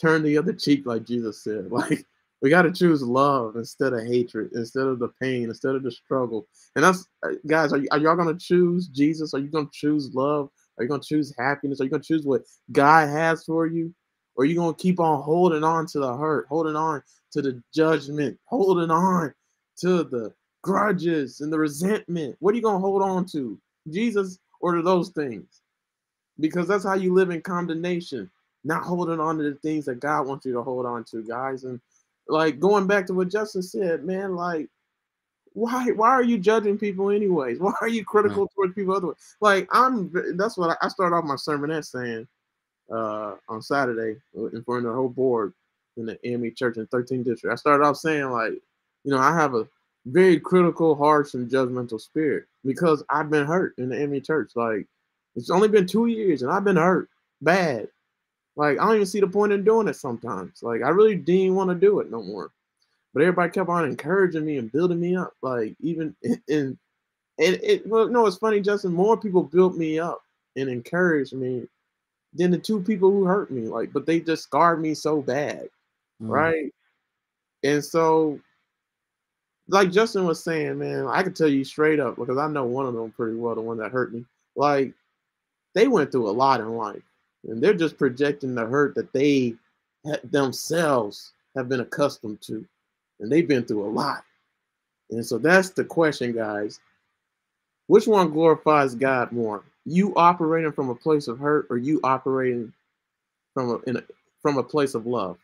turn the other cheek, like Jesus said. Like we got to choose love instead of hatred, instead of the pain, instead of the struggle. And that's, uh, guys, are, y- are y'all to choose Jesus? Are you to choose love? Are you to choose happiness? Are you to choose what God has for you? Or are you to keep on holding on to the hurt, holding on to the judgment, holding on to the grudges and the resentment? What are you to hold on to? Jesus or to those things? Because that's how you live in condemnation, not holding on to the things that God wants you to hold on to, guys. And like going back to what Justin said, man, like why why are you judging people anyways? Why are you critical mm. towards people otherwise? Like I'm that's what I, I started off my sermon sermonette saying uh on Saturday in front of the whole board in the AME church in 13th district. I started off saying like, you know, I have a very critical, harsh, and judgmental spirit because I've been hurt in the AME church. Like it's only been two years and I've been hurt bad. Like I don't even see the point in doing it sometimes. Like I really didn't want to do it no more. But everybody kept on encouraging me and building me up. Like even in, in and it well, no, it's funny, Justin. More people built me up and encouraged me than the two people who hurt me. Like, but they just scarred me so bad, mm. right? And so, like Justin was saying, man, I can tell you straight up because I know one of them pretty well, the one that hurt me. Like, they went through a lot in life and they're just projecting the hurt that they themselves have been accustomed to, and they've been through a lot. And so that's the question, guys. Which one glorifies God more? You operating from a place of hurt, or you operating from a, a from a place of love?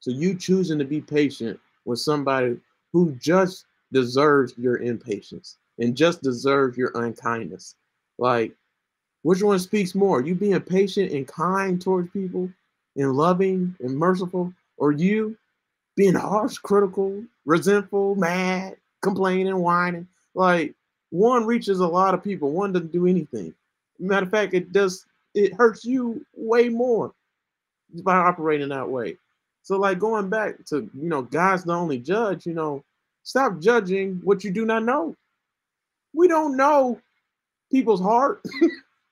So you choosing to be patient with somebody who just deserves your impatience and just deserves your unkindness. Like which one speaks more? You being patient and kind towards people and loving and merciful, or you being harsh, critical, resentful, mad, complaining, whining? Like one reaches a lot of people, one doesn't do anything. Matter of fact, it does it hurts you way more by operating that way. So, like going back to you know, God's the only judge, you know, stop judging what you do not know. We don't know people's heart.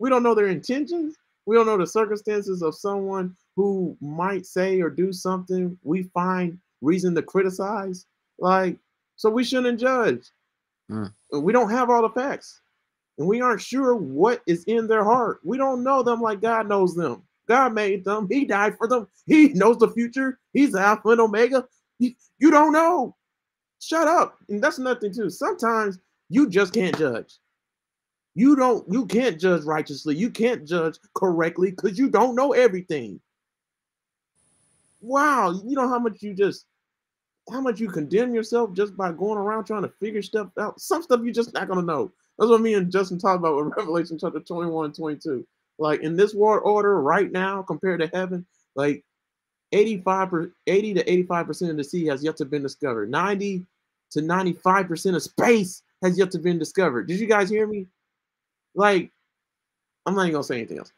We don't know their intentions. We don't know the circumstances of someone who might say or do something we find reason to criticize. Like, so we shouldn't judge. Mm. We don't have all the facts. And we aren't sure what is in their heart. We don't know them like God knows them. God made them. He died for them. He knows the future. He's Alpha and Omega. You don't know. Shut up. And that's nothing too. Sometimes you just can't judge. You don't, you can't judge righteously. You can't judge correctly because you don't know everything. Wow, you know how much you just how much you condemn yourself just by going around trying to figure stuff out. Some stuff you're just not gonna know. That's what me and Justin talked about with Revelation chapter 21 and 22. Like in this world order right now compared to heaven, like 85 80 to 85 percent of the sea has yet to been discovered. 90 to 95 percent of space has yet to been discovered. Did you guys hear me? Like, I'm not even gonna say anything else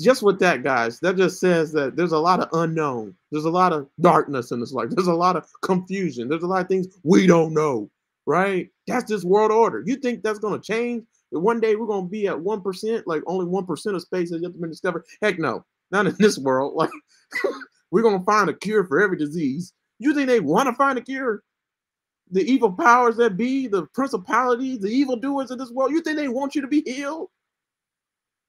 just with that, guys, that just says that there's a lot of unknown. There's a lot of darkness in this life. There's a lot of confusion. There's a lot of things we don't know, right? That's this world order. You think that's to change? One day we're going to be at 1%, like only 1% of space has yet to be discovered? Heck no, not in this world. Like, we're going to find a cure for every disease. You think they want to find a cure? The evil powers that be, the principalities, the evildoers of this world, you think they want you to be healed?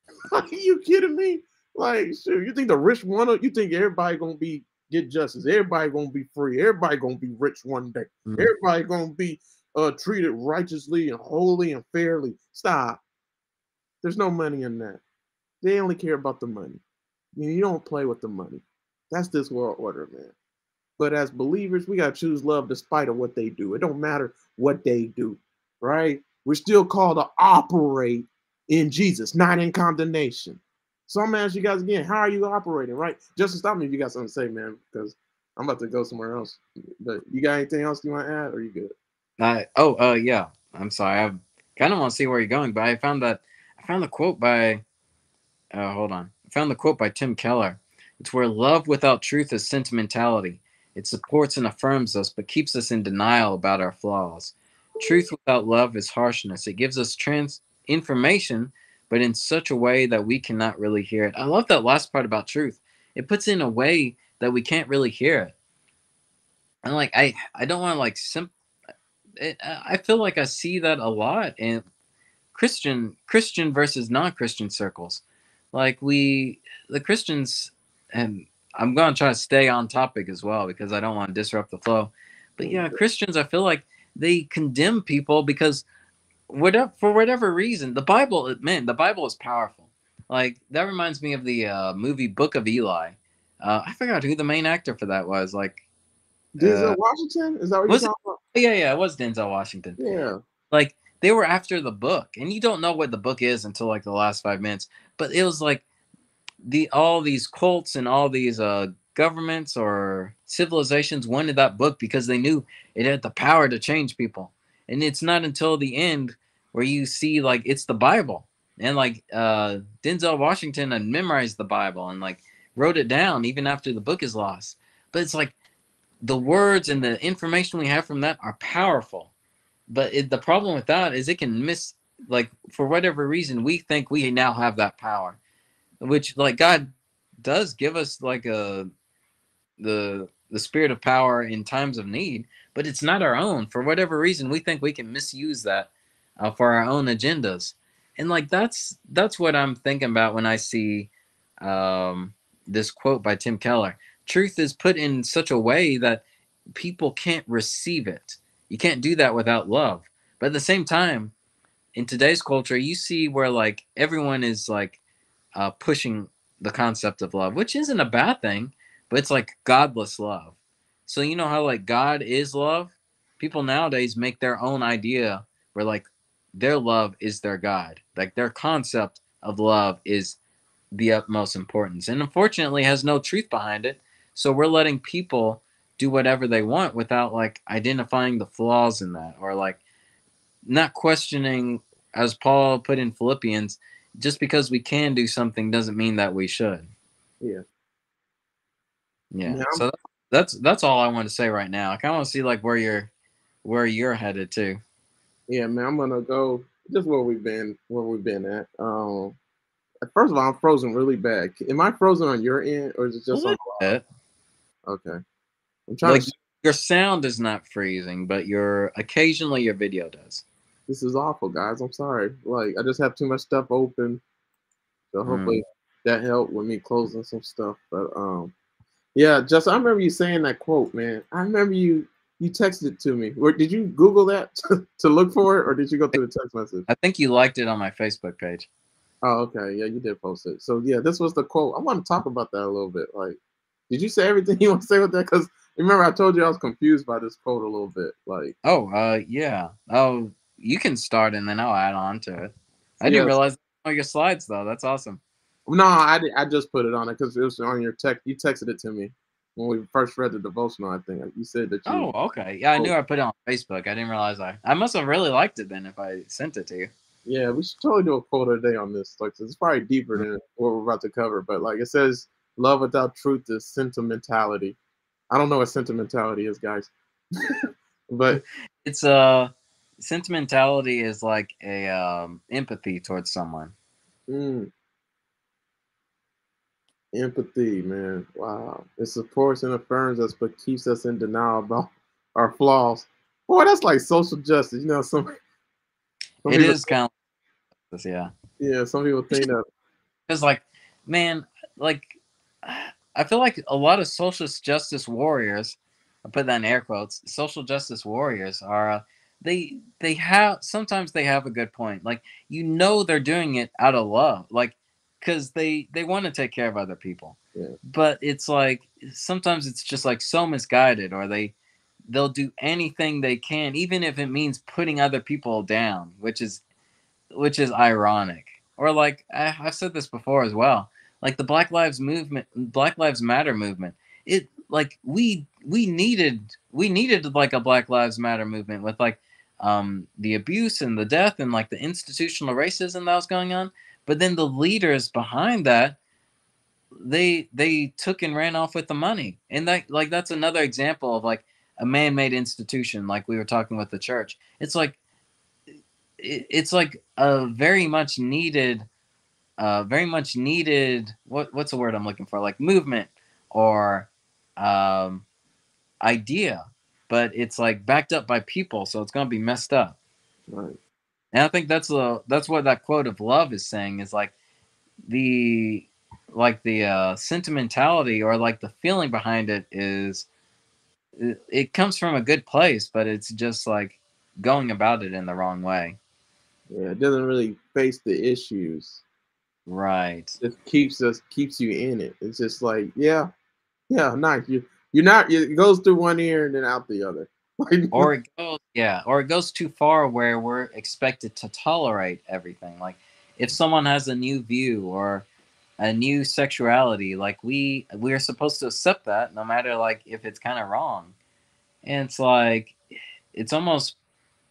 Are you kidding me? Like, sure, you think the rich wanna? You think everybody gonna be get justice? Everybody gonna be free? Everybody gonna be rich one day? Mm-hmm. Everybody gonna be uh treated righteously and holy and fairly? Stop. There's no money in that. They only care about the money. You don't play with the money. That's this world order, man. But as believers, we gotta choose love despite of what they do. It don't matter what they do, right? We're still called to operate in Jesus, not in condemnation. So I'm gonna ask you guys again, how are you operating, right? Just stop me if you got something to say, man, because I'm about to go somewhere else. But you got anything else you want to add, or you good? Uh, oh, uh, yeah. I'm sorry. I kind of want to see where you're going, but I found that I found the quote by. Uh, hold on. I found the quote by Tim Keller. It's where love without truth is sentimentality. It supports and affirms us, but keeps us in denial about our flaws. Truth without love is harshness. It gives us trans information, but in such a way that we cannot really hear it. I love that last part about truth. It puts in a way that we can't really hear it. And like I, I don't want to like simp. It, I feel like I see that a lot in Christian Christian versus non-Christian circles. Like we, the Christians, and I'm going to try to stay on topic as well because I don't want to disrupt the flow. But yeah, Christians, I feel like they condemn people because whatever for whatever reason, the Bible, man, the Bible is powerful. Like that reminds me of the uh, movie Book of Eli. Uh, I forgot who the main actor for that was. Like Denzel uh, Washington. Is that what you're talking about? Yeah, yeah, it was Denzel Washington. Yeah. Like they were after the book, and you don't know what the book is until like the last five minutes. But it was like the all these cults and all these uh governments or civilizations wanted that book because they knew it had the power to change people. And it's not until the end where you see like it's the Bible. And like uh Denzel Washington had memorized the Bible and like wrote it down even after the book is lost. But it's like the words and the information we have from that are powerful. But it, the problem with that is it can miss like for whatever reason we think we now have that power, which like God does give us like a the the spirit of power in times of need, but it's not our own. For whatever reason, we think we can misuse that uh, for our own agendas and like that's that's what i'm thinking about when i see um, this quote by tim keller truth is put in such a way that people can't receive it you can't do that without love but at the same time in today's culture you see where like everyone is like uh, pushing the concept of love which isn't a bad thing but it's like godless love so you know how like god is love people nowadays make their own idea where like their love is their God. Like their concept of love is the utmost importance. And unfortunately has no truth behind it. So we're letting people do whatever they want without like identifying the flaws in that or like not questioning as Paul put in Philippians, just because we can do something doesn't mean that we should. Yeah. Yeah. yeah. So that's that's all I want to say right now. I kind of want to see like where you're where you're headed to yeah, man, I'm gonna go just where we've been, where we've been at. Um, first of all, I'm frozen really bad. Am I frozen on your end, or is it just on Okay, I'm trying like, to. Your sound is not freezing, but your occasionally your video does. This is awful, guys. I'm sorry. Like I just have too much stuff open, so hmm. hopefully mm. that helped with me closing some stuff. But um, yeah, just I remember you saying that quote, man. I remember you you texted it to me. Or did you Google that to look for it, or did you go through the text message? I think you liked it on my Facebook page. Oh, okay. Yeah, you did post it. So yeah, this was the quote. I want to talk about that a little bit. Like, did you say everything you want to say with that? Because remember, I told you I was confused by this quote a little bit. Like, oh, uh, yeah. Oh, you can start and then I'll add on to it. I Yes. didn't realize oh your slides though. That's awesome. no, I did, I just put it on it because it was on your text. You texted it to me when we first read the devotional. I think you said that you. Oh, okay. Yeah, I knew I put it on Facebook. I didn't realize I. I must have really liked it then if I sent it to you. Yeah, we should totally do a quote of the day on this. Like, it's probably deeper than what we're about to cover, but like it says, "Love without truth is sentimentality." I don't know what sentimentality is, guys, but It's uh sentimentality is like a um empathy towards someone. mm, empathy, man. Wow, it supports and affirms us, but keeps us in denial about our flaws. Boy, that's like social justice. You know, some. some It people- is kind of yeah. Yeah, some people think that. it's like, man, like I feel like a lot of social justice warriors, I put that in air quotes, social justice warriors are uh, they they have sometimes they have a good point. Like you know they're doing it out of love, like because they they want to take care of other people. Yeah. But it's like sometimes it's just like so misguided, or they they'll do anything they can, even if it means putting other people down, which is which is ironic. Or like I, I've said this before as well, like the Black Lives movement, Black Lives Matter movement. It like we we needed we needed like a Black Lives Matter movement with like um the abuse and the death and like the institutional racism that was going on. But then the leaders behind that they they took and ran off with the money and that like that's another example of like a man-made institution like we were talking with the church it's like it, it's like a very much needed uh very much needed what what's the word i'm looking for like movement or um idea but it's like backed up by people so it's going to be messed up Right. and I think that's the that's what that quote of love is saying is like the like the uh, sentimentality or like the feeling behind it is it, it comes from a good place, but it's just like going about it in the wrong way. Yeah, it doesn't really face the issues. Right. It keeps us keeps you in it. It's just like, yeah, yeah, nice. You you're not it goes through one ear and then out the other. Or it goes yeah, or it goes too far where we're expected to tolerate everything. Like if someone has a new view or a new sexuality, like we we're supposed to accept that no matter like if it's kind of wrong. And it's like it's almost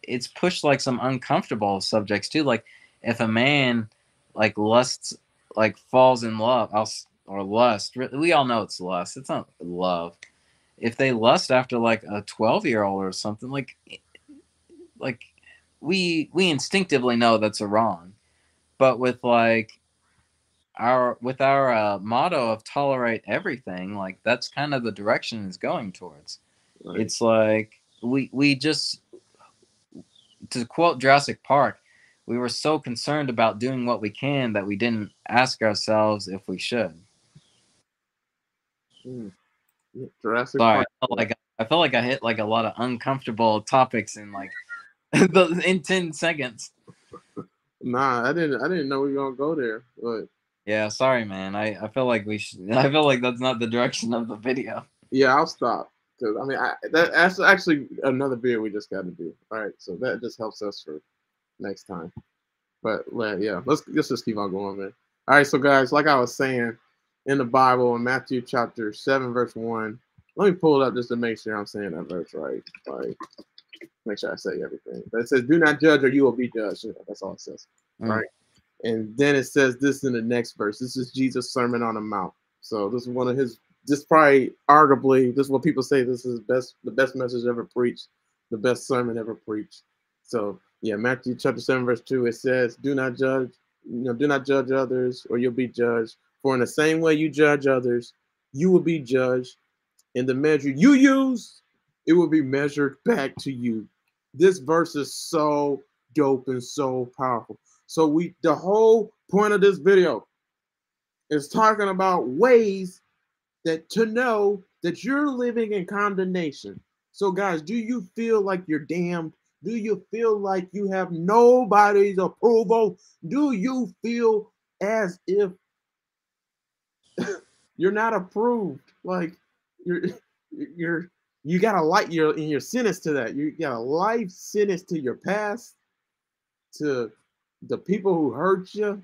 it's pushed like some uncomfortable subjects too. Like if a man like lusts like falls in love, I'll, or lust. We all know it's lust. It's not love. If they lust after like a twelve year old or something, like like we we instinctively know that's a wrong. But with like our with our uh, motto of tolerate everything, like that's kind of the direction it's going towards like, it's like we we just to quote Jurassic Park, we were so concerned about doing what we can that we didn't ask ourselves if we should. mm, yeah, Jurassic Sorry, I felt like I felt like I hit like a lot of uncomfortable topics in like the, in ten seconds. Nah, I didn't I didn't know we were gonna go there. But Yeah, sorry, man. I I feel like we should. I feel like that's not the direction of the video. yeah, I'll stop. Cause I mean I that, that's actually another video we just gotta do. All right, so that just helps us for next time. But yeah, let's let's just keep on going, man. All right, so guys, like I was saying, in the Bible in Matthew chapter seven, verse one. Let me pull it up just to make sure I'm saying that verse right. Like, make sure I say everything. But it says, "Do not judge, or you will be judged." That's all it says. Mm. Right. And then it says this in the next verse. This is Jesus' Sermon on the Mount. So this is one of his. This probably, arguably, this is what people say. This is best, the best message ever preached, the best sermon ever preached. So yeah, Matthew chapter seven, verse two. It says, "Do not judge. You know, do not judge others, or you'll be judged. For in the same way you judge others, you will be judged. In the measure you use, it will be measured back to you." This verse is so dope and so powerful. So we the whole point of this video is talking about ways that to know that you're living in condemnation, So, guys, do you feel like you're damned? Do you feel like you have nobody's approval? Do you feel as if you're not approved? Like you're you're you got a light you're in your sentence to that. You got a life sentence to your past, to the people who hurt you,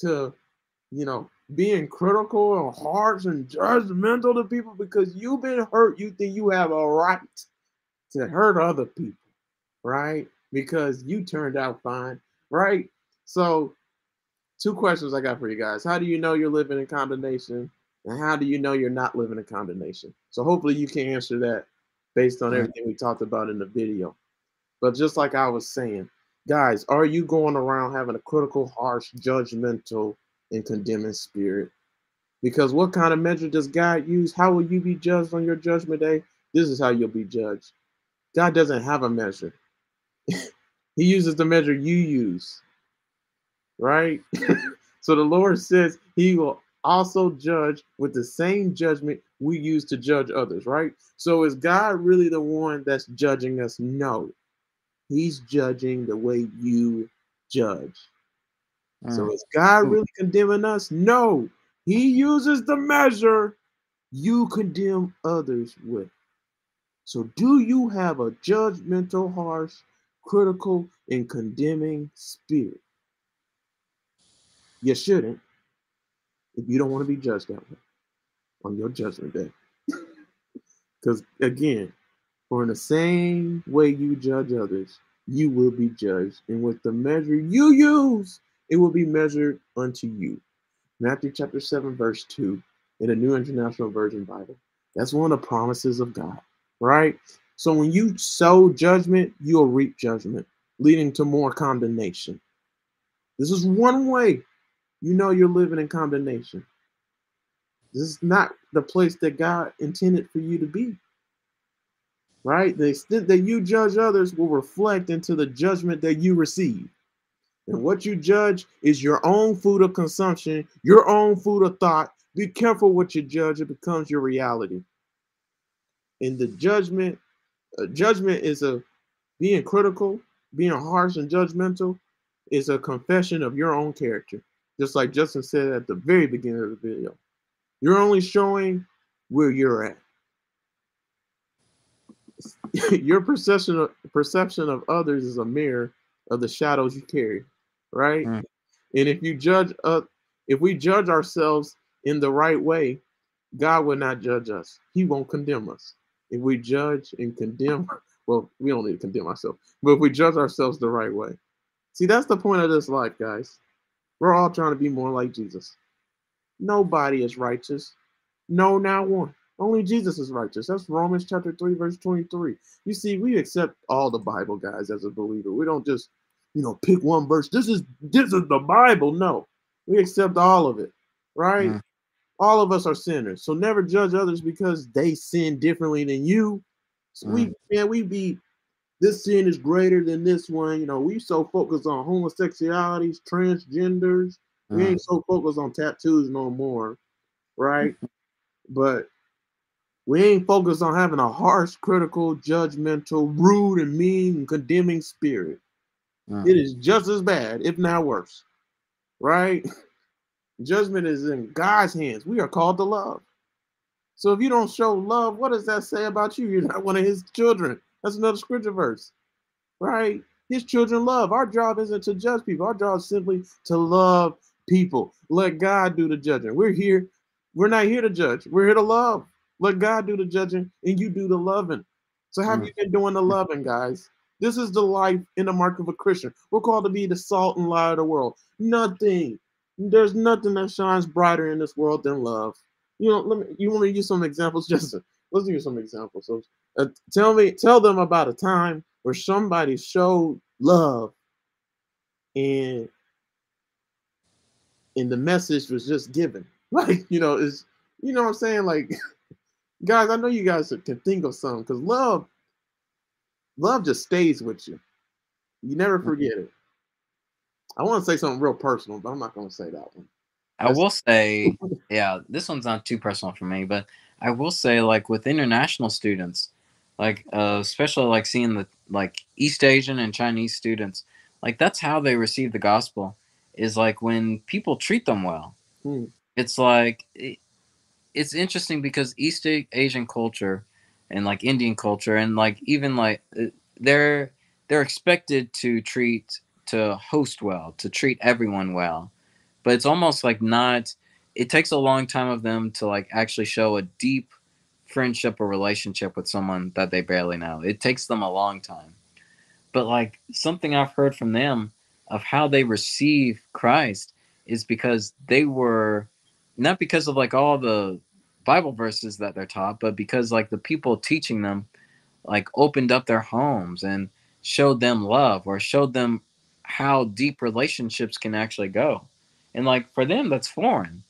to you know being critical and harsh and judgmental to people because you've been hurt. You think you have a right to hurt other people, right? Because you turned out fine, right? So, two questions I got for you guys. How do you know you're living in condemnation? And how do you know you're not living in condemnation? So, hopefully, you can answer that based on mm-hmm. everything we talked about in the video. But just like I was saying, guys, are you going around having a critical, harsh, judgmental, and condemning spirit. Because what kind of measure does God use? How will you be judged on your judgment day? This is how you'll be judged. God doesn't have a measure, He uses the measure you use, right? so the Lord says He will also judge with the same judgment we use to judge others, right? So is God really the one that's judging us? No, He's judging the way you judge. So mm. is God really condemning us? No. He uses the measure you condemn others with. So do you have a judgmental, harsh, critical, and condemning spirit? You shouldn't if you don't want to be judged that way on your judgment day. Because again, for in the same way you judge others, you will be judged. And with the measure you use, it will be measured unto you. Matthew chapter 7, verse 2 in the New International Version Bible. That's one of the promises of God, right? So when you sow judgment, you'll reap judgment, leading to more condemnation. This is one way you know you're living in condemnation. This is not the place that God intended for you to be. Right? The extent that you judge others will reflect into the judgment that you receive. And what you judge is your own food of consumption, your own food of thought. Be careful what you judge, it becomes your reality. And the judgment, uh, judgment is a being critical, being harsh and judgmental is a confession of your own character. Just like Justin said at the very beginning of the video. You're only showing where you're at. your perception of, perception of others is a mirror of the shadows you carry right? Mm. And if you judge uh if we judge ourselves in the right way, God will not judge us. He won't condemn us. If we judge and condemn, well, we don't need to condemn ourselves, but if we judge ourselves the right way. See, that's the point of this life, guys. We're all trying to be more like Jesus. Nobody is righteous. No, not one. Only Jesus is righteous. That's Romans chapter 3, verse 23. You see, we accept all the Bible, guys, as a believer. We don't just you know, pick one verse. This is this is the Bible. No, we accept all of it, right? Mm. All of us are sinners. So never judge others because they sin differently than you. So mm. we can we be this sin is greater than this one. You know, we so focused on homosexualities, transgenders. Mm. We ain't so focused on tattoos no more, right? but we ain't focused on having a harsh, critical, judgmental, rude, and mean, and condemning spirit. Mm. It is just as bad, if not worse. Right? Judgment is in God's hands. We are called to love. So if you don't show love, what does that say about you? You're not one of his children. That's another scripture verse. Right? His children love. Our job isn't to judge people. Our job is simply to love people. Let God do the judging. We're here. We're not here to judge. We're here to love. Let God do the judging and you do the loving. So have you been doing the loving, guys? This is the life in the mark of a Christian. We're called to be the salt and light of the world. Nothing. There's nothing that shines brighter in this world than love. You know, let me. You want me to use some examples, Justin? Let's use some examples. So, uh, tell me, tell them about a time where somebody showed love, and and the message was just given. Like, you know, is you know what I'm saying? Like, guys, I know you guys can think of some because love love just stays with you. You never mm-hmm. forget it. I want to say something real personal, but I'm not going to say that one. I will say, yeah, this one's not too personal for me, but I will say, like with international students, like uh, especially like seeing the like East Asian and Chinese students, like that's how they receive the gospel, is like when people treat them well. Hmm. It's like it, it's interesting because East Asian culture and like Indian culture and like even like uh, they're they're expected to treat to host well, to treat everyone well. But it's almost like not it takes a long time of them to like actually show a deep friendship or relationship with someone that they barely know. It takes them a long time. But like something I've heard from them of how they receive Christ is because they were not because of like all the Bible verses that they're taught, but because like the people teaching them like opened up their homes and showed them love or showed them how deep relationships can actually go. And like for them that's foreign.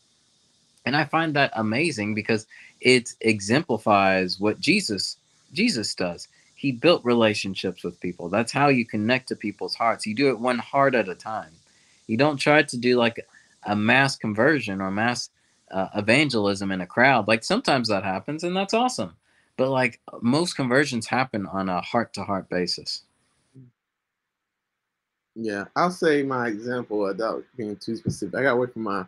And I find that amazing because it exemplifies what Jesus Jesus does. He built relationships with people. That's how you connect to people's hearts. You do it one heart at a time. You don't try to do like a mass conversion or mass uh, evangelism in a crowd. Like sometimes that happens and that's awesome. But like most conversions happen on a heart to heart basis. Yeah, I'll say my example without being too specific. I got away from my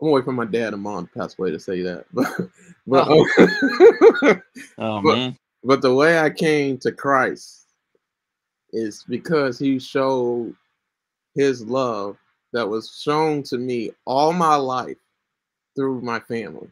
I'm away from my dad and mom passed away to say that. But but, oh, oh but, man. but the way I came to Christ is because he showed his love that was shown to me all my life through my family.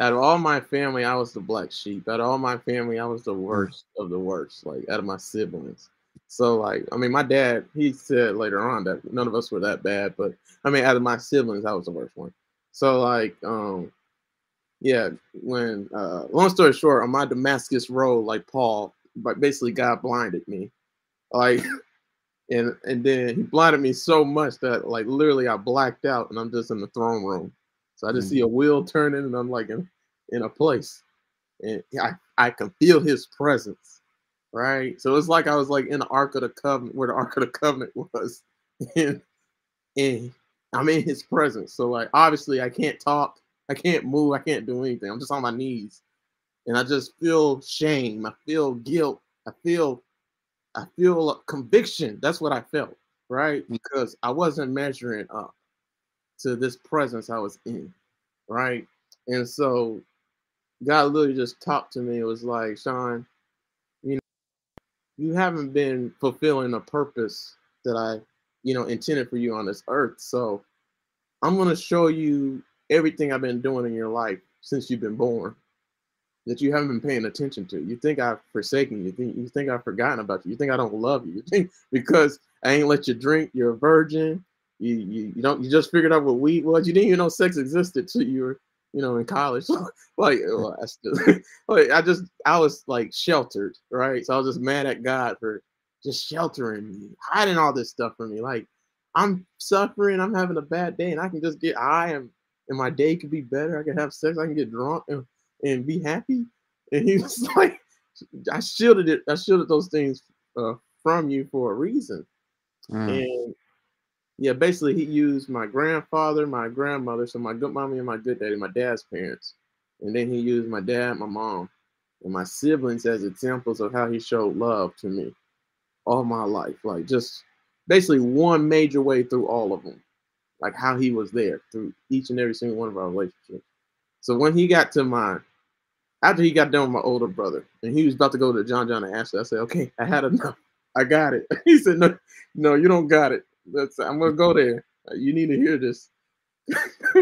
Out of all my family, I was the black sheep. Out of all my family, I was the mm. worst of the worst, like out of my siblings. So like, I mean, my dad, he said later on that none of us were that bad, but I mean, out of my siblings, I was the worst one. So like, um, yeah, when uh, long story short, on my Damascus road, like Paul, but basically God blinded me, like, and and then he blinded me so much that like literally I blacked out and I'm just in the throne room. So I just mm-hmm. see a wheel turning and I'm like in in a place, and I I can feel His presence right? So it's like I was like in the Ark of the Covenant, where the Ark of the Covenant was, and and I'm in His presence. So like obviously I can't talk, I can't move, I can't do anything. I'm just on my knees, and I just feel shame, I feel guilt, I feel, I feel conviction. That's what I felt, right? Mm. Because I wasn't measuring up to this presence I was in, right? And so God literally just talked to me. It was like, Sean, you haven't been fulfilling a purpose that I, you know, intended for you on this earth. So I'm going to show you everything I've been doing in your life since you've been born that you haven't been paying attention to. You think I've forsaken you. You think you think I've forgotten about you. You think I don't love you. You think because I ain't let you drink, you're a virgin. You you, you don't you just figured out what weed was. You didn't even know sex existed till you were you know, in college. like, well, I, still, like, I just, I was like sheltered, right? So I was just mad at God for just sheltering me, hiding all this stuff from me. Like, I'm suffering, I'm having a bad day, and I can just get I am, and my day could be better. I can have sex, I can get drunk and, and be happy. And he was like, I shielded it, I shielded those things uh, from you for a reason. Mm. And yeah, basically he used my grandfather, my grandmother, so my good mommy and my good daddy, my dad's parents, and then he used my dad, my mom, and my siblings as examples of how he showed love to me all my life. Like just basically one major way through all of them, like how he was there through each and every single one of our relationships. So when he got to my after he got done with my older brother and he was about to go to John John and Ashley, I said, okay, I had enough. I got it. He said, no, no, you don't got it. That's I'm gonna go there. You need to hear this.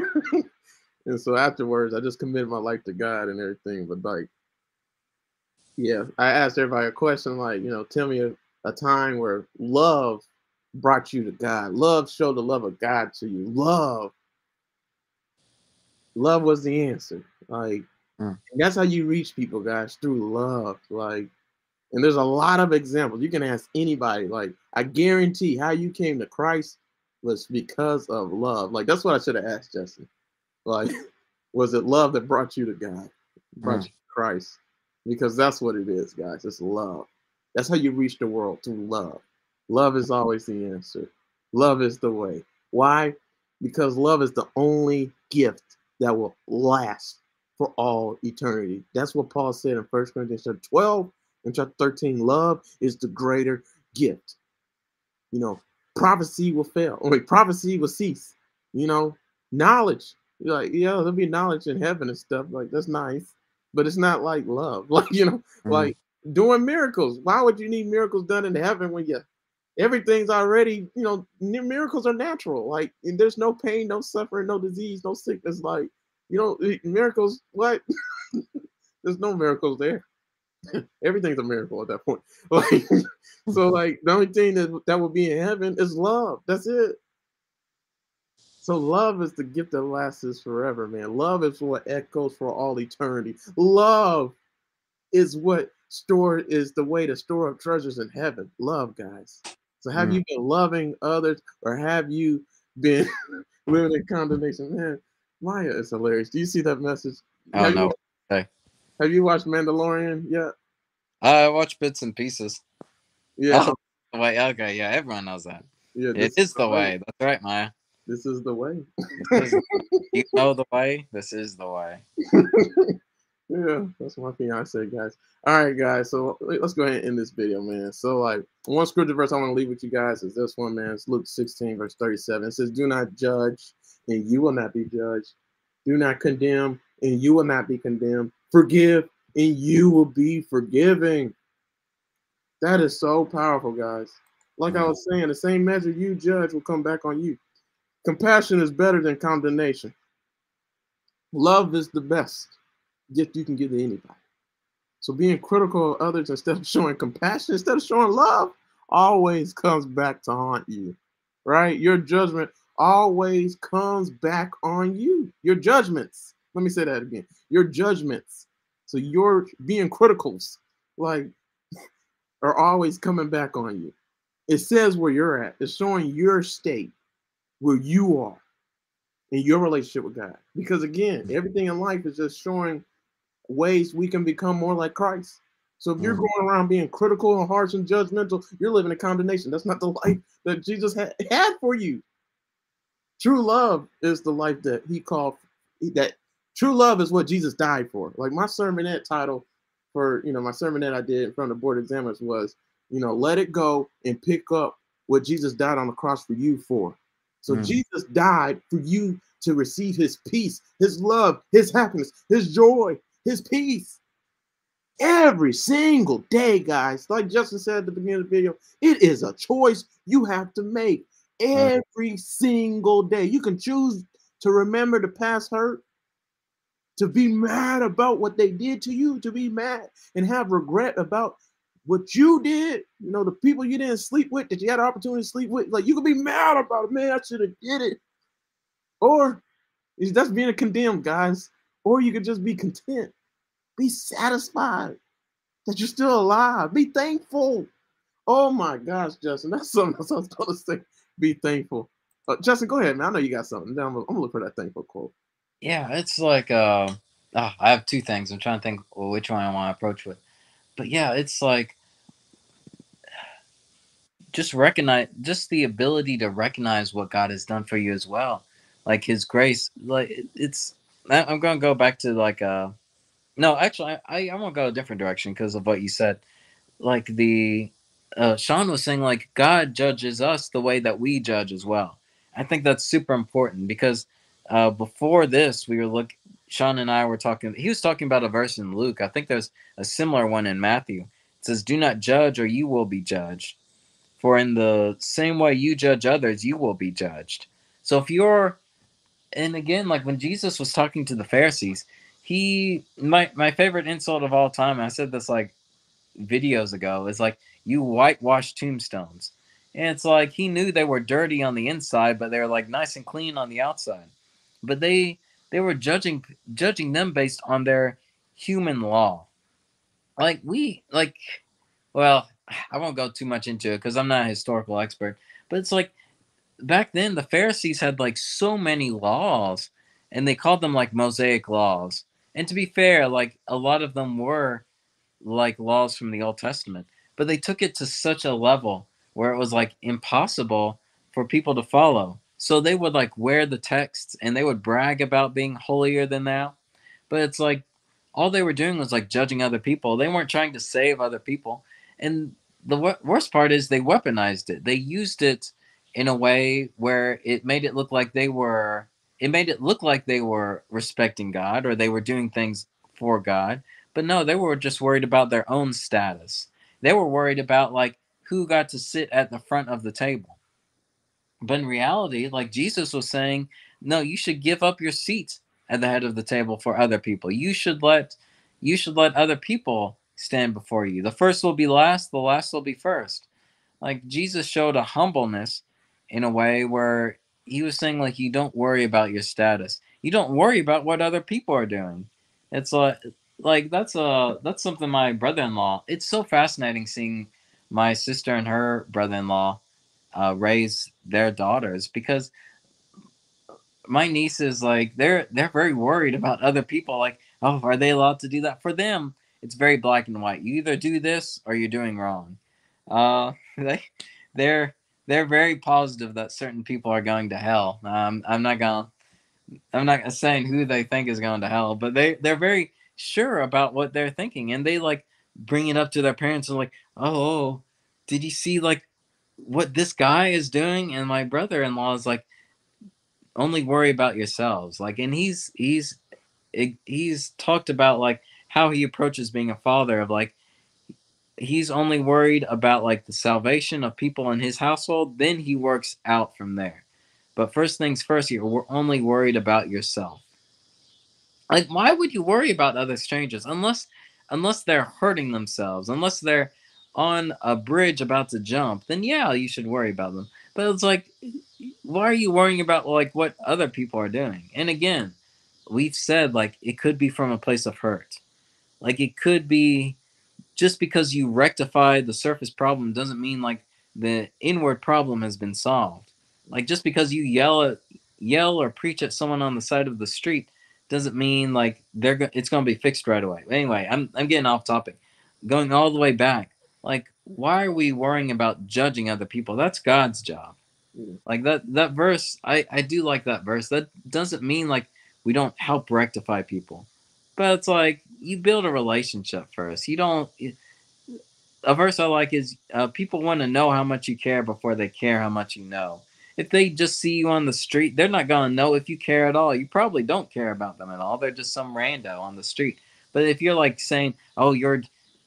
and so afterwards, I just committed my life to God and everything. But like, yeah, I asked everybody a question like, you know, tell me a, a time where love brought you to God. Love showed the love of God to you. Love, love was the answer. Like, mm. that's how you reach people, guys, through love. Like, and there's a lot of examples. You can ask anybody. Like, I guarantee how you came to Christ was because of love. Like, that's what I should have asked Justin. Like, was it love that brought you to God, brought mm. you to Christ? Because that's what it is, guys. It's love. That's how you reach the world through love. Love is always the answer. Love is the way. Why? Because love is the only gift that will last for all eternity. That's what Paul said in 1 Corinthians 12 and chapter 13. Love is the greater gift. You know, prophecy will fail. Or prophecy will cease. You know, knowledge. You're like, yeah, there'll be knowledge in heaven and stuff. Like, that's nice. But it's not like love. Like, you know, mm-hmm. like doing miracles. Why would you need miracles done in heaven when you everything's already, you know, miracles are natural. Like, and there's no pain, no suffering, no disease, no sickness. Like, you know, miracles, what? there's no miracles there. Everything's a miracle at that point. Like, so like the only thing that that will be in heaven is love. That's it. So love is the gift that lasts forever, man. Love is what echoes for all eternity. Love is what store is the way to store up treasures in heaven. Love, guys. So have mm. you been loving others or have you been living in condemnation? Man, Maya is hilarious. Do you see that message? Oh have no. You, hey. Have you watched Mandalorian yet? I watch bits and pieces. Yeah. Oh, wait, okay, yeah, everyone knows that. Yeah, it is the way. way. That's right, Maya. This is the way. is, you know the way. This is the way. yeah, that's my fiance, guys. All right, guys. So let's go ahead and end this video, man. So, like, one scripture verse I want to leave with you guys is this one, man. It's Luke 16, verse 37. It says, Do not judge, and you will not be judged. Do not condemn, and you will not be condemned. Forgive, and you will be forgiving. That is so powerful, guys. Like I mm. was saying, the same measure you judge will come back on you. Compassion is better than condemnation. Love is the best gift you can give to anybody. So being critical of others instead of showing compassion, instead of showing love, always comes back to haunt you. Right? Your judgment always comes back on you. Your judgments. Let me say that again. Your judgments. So your being criticals, like, are always coming back on you. It says where you're at. It's showing your state, where you are in your relationship with God. Because again, everything in life is just showing ways we can become more like Christ. So if you're mm. going around being critical and harsh and judgmental, you're living in condemnation. That's not the life that Jesus had, had for you. True love is the life that he called that true love is what Jesus died for. Like my sermonette title for, you know, my sermonette I did in front of the board examiners was, you know, let it go and pick up what Jesus died on the cross for you for. So mm. Jesus died for you to receive his peace, his love, his happiness, his joy, his peace. Every single day, guys, like Justin said at the beginning of the video, it is a choice you have to make every single day. You can choose to remember the past hurt, to be mad about what they did to you, to be mad and have regret about what you did. You know, the people you didn't sleep with that you had an opportunity to sleep with. Like you could be mad about it, man. I should have did it. Or that's being a condemned, guys. Or you could just be content be satisfied that you're still alive. Be thankful. Oh my gosh, Justin, that's something else I was to say. Be thankful. Uh, Justin, go ahead, man. I know you got something. I'm gonna look for that thankful quote. Yeah, it's like uh, oh, I have two things. I'm trying to think which one I want to approach with. But yeah, it's like just recognize just the ability to recognize what God has done for you as well. Like his grace. Like it's I'm gonna go back to like uh no, actually, I I want to go a different direction because of what you said. Like the uh, Sean was saying, like God judges us the way that we judge as well. I think that's super important because uh, before this, we were look. Sean and I were talking. He was talking about a verse in Luke. I think there's a similar one in Matthew. It says, "Do not judge, or you will be judged. For in the same way you judge others, you will be judged." So if you're, and again, like when Jesus was talking to the Pharisees, he my my favorite insult of all time. I said this like videos ago. Is like you whitewash tombstones, and it's like he knew they were dirty on the inside, but they were like nice and clean on the outside. But they they were judging judging them based on their human law. Like we like, well, I won't go too much into it because I'm not a historical expert. But it's like back then the Pharisees had like so many laws, and they called them like Mosaic laws and to be fair, like a lot of them were like laws from the Old Testament, but they took it to such a level where it was like impossible for people to follow. So they would like wear the texts and they would brag about being holier than thou. but it's like all they were doing was like judging other people. They weren't trying to save other people. And the wor- worst part is they weaponized it. They used it in a way where it made it look like they were it made it look like they were respecting God or they were doing things for God. But no, they were just worried about their own status. They were worried about like who got to sit at the front of the table. But in reality, like Jesus was saying, no, you should give up your seat at the head of the table for other people. You should let you should let other people stand before you. The first will be last, the last will be first. Like Jesus showed a humbleness in a way where he was saying like you don't worry about your status. You don't worry about what other people are doing. It's like like that's a that's something my brother-in-law. It's so fascinating seeing my sister and her brother-in-law uh, raise their daughters because my nieces like they're they're very worried about other people like oh are they allowed to do that for them? It's very black and white. You either do this or you're doing wrong. Uh they they're they're very positive that certain people are going to hell. Um i'm not gonna i'm not saying who they think is going to hell but they they're very sure about what they're thinking and they like bring it up to their parents and like oh did you see like what this guy is doing and my brother-in-law is like only worry about yourselves. Like and he's he's he's talked about like how he approaches being a father of like he's only worried about like the salvation of people in his household then he works out from there. But first things first you're only worried about yourself. Like why would you worry about other strangers unless unless they're hurting themselves unless they're on a bridge about to jump then yeah you should worry about them but it's like why are you worrying about like what other people are doing? And again, we've said like it could be from a place of hurt. Like it could be just because you rectify the surface problem doesn't mean like the inward problem has been solved. Like just because you yell at yell or preach at someone on the side of the street doesn't mean like they're go- it's going to be fixed right away. Anyway, I'm I'm getting off topic. Going all the way back. Like why are we worrying about judging other people? That's God's job. Like that that verse, I I do like that verse. That doesn't mean like we don't help rectify people, but it's like you build a relationship first. You don't. A verse I like is uh, people want to know how much you care before they care how much you know. If they just see you on the street, they're not gonna know if you care at all. You probably don't care about them at all. They're just some rando on the street. But if you're like saying, "Oh, you're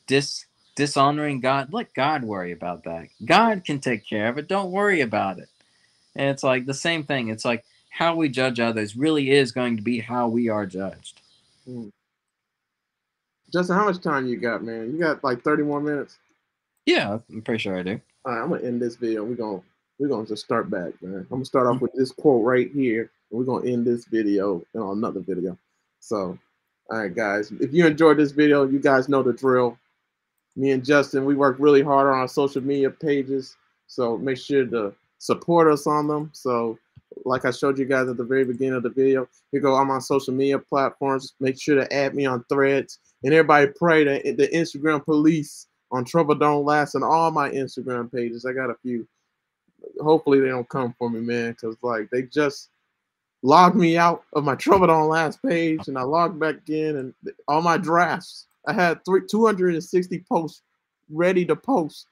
dis dishonoring God," let God worry about that. God can take care of it. Don't worry about it. And it's like the same thing. It's like how we judge others really is going to be how we are judged. Mm. Justin, how much time you got, man? You got like 30 more minutes? Yeah, I'm pretty sure I do. All right, I'm gonna end this video. We're gonna we're gonna just start back, man. I'm gonna start off with this quote right here, and we're gonna end this video in another video. So, all right, guys, if you enjoyed this video, you guys know the drill. Me and Justin, we work really hard on our social media pages, so make sure to support us on them. So like I showed you guys at the very beginning of the video, here go, I'm on social media platforms. Make sure to add me on threads. And everybody pray that the Instagram police on Trouble Don't Last and all my Instagram pages. I got a few. Hopefully they don't come for me, man, because like they just logged me out of my Trouble Don't Last page and I logged back in and all my drafts. I had three 260 posts ready to post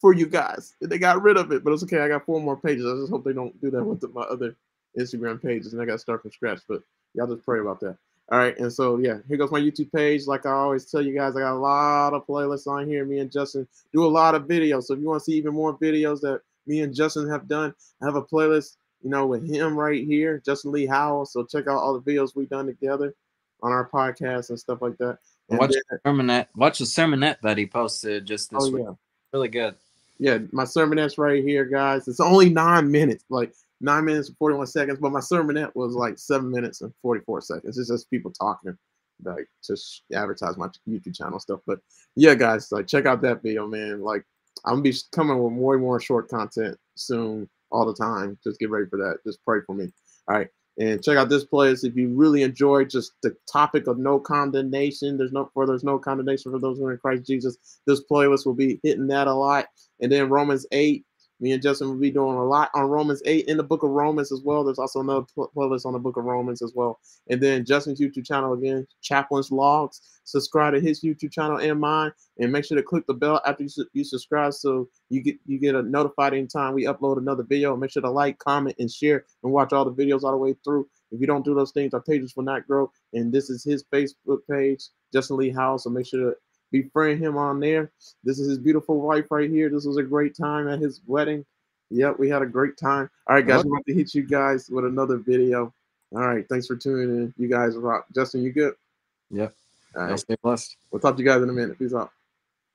for you guys. They got rid of it, but it's okay. I got four more pages. I just hope they don't do that with the, my other Instagram pages, and I got to start from scratch. But y'all just pray about that. All right, and so yeah, here goes my YouTube page. Like I always tell you guys, I got a lot of playlists on here. Me and Justin do a lot of videos. So if you want to see even more videos that me and Justin have done, I have a playlist, you know, with him right here, Justin Lee Howell. So check out all the videos we've done together on our podcast and stuff like that. And watch then, the sermonette. Watch the sermonette that he posted just this oh, week. Yeah. Really good yeah, my sermonette's right here, guys. It's only nine minutes, like nine minutes and 41 seconds, but my sermonette was like seven minutes and 44 seconds. It's just people talking, like just advertise my YouTube channel stuff. But yeah, guys, like check out that video, man. Like I'm gonna be coming with more and more short content soon, all the time. Just get ready for that. Just pray for me. All right. And check out this playlist if you really enjoy just the topic of no condemnation. There's no for there's no condemnation for those who are in Christ Jesus. This playlist will be hitting that a lot. And then Romans 8, Me and Justin will be doing a lot on Romans 8 in the book of Romans as well. There's also another playlist on the book of Romans as well. And then Justin's YouTube channel again, Chaplain's Logs. Subscribe to his YouTube channel and mine, and make sure to click the bell after you, you subscribe so you get you get a notified anytime we upload another video. Make sure to like, comment, and share, and watch all the videos all the way through. If you don't do those things, our pages will not grow. And this is his Facebook page, Justin Lee Howell. So make sure to befriend him on there. This is his beautiful wife right here. This was a great time at his wedding. Yep, we had a great time. All right, guys, we're about to hit you guys with another video. All right, thanks for tuning in. You guys rock. Justin, you good? Yep. All right. Stay blessed. We'll talk to you guys in a minute. Peace out.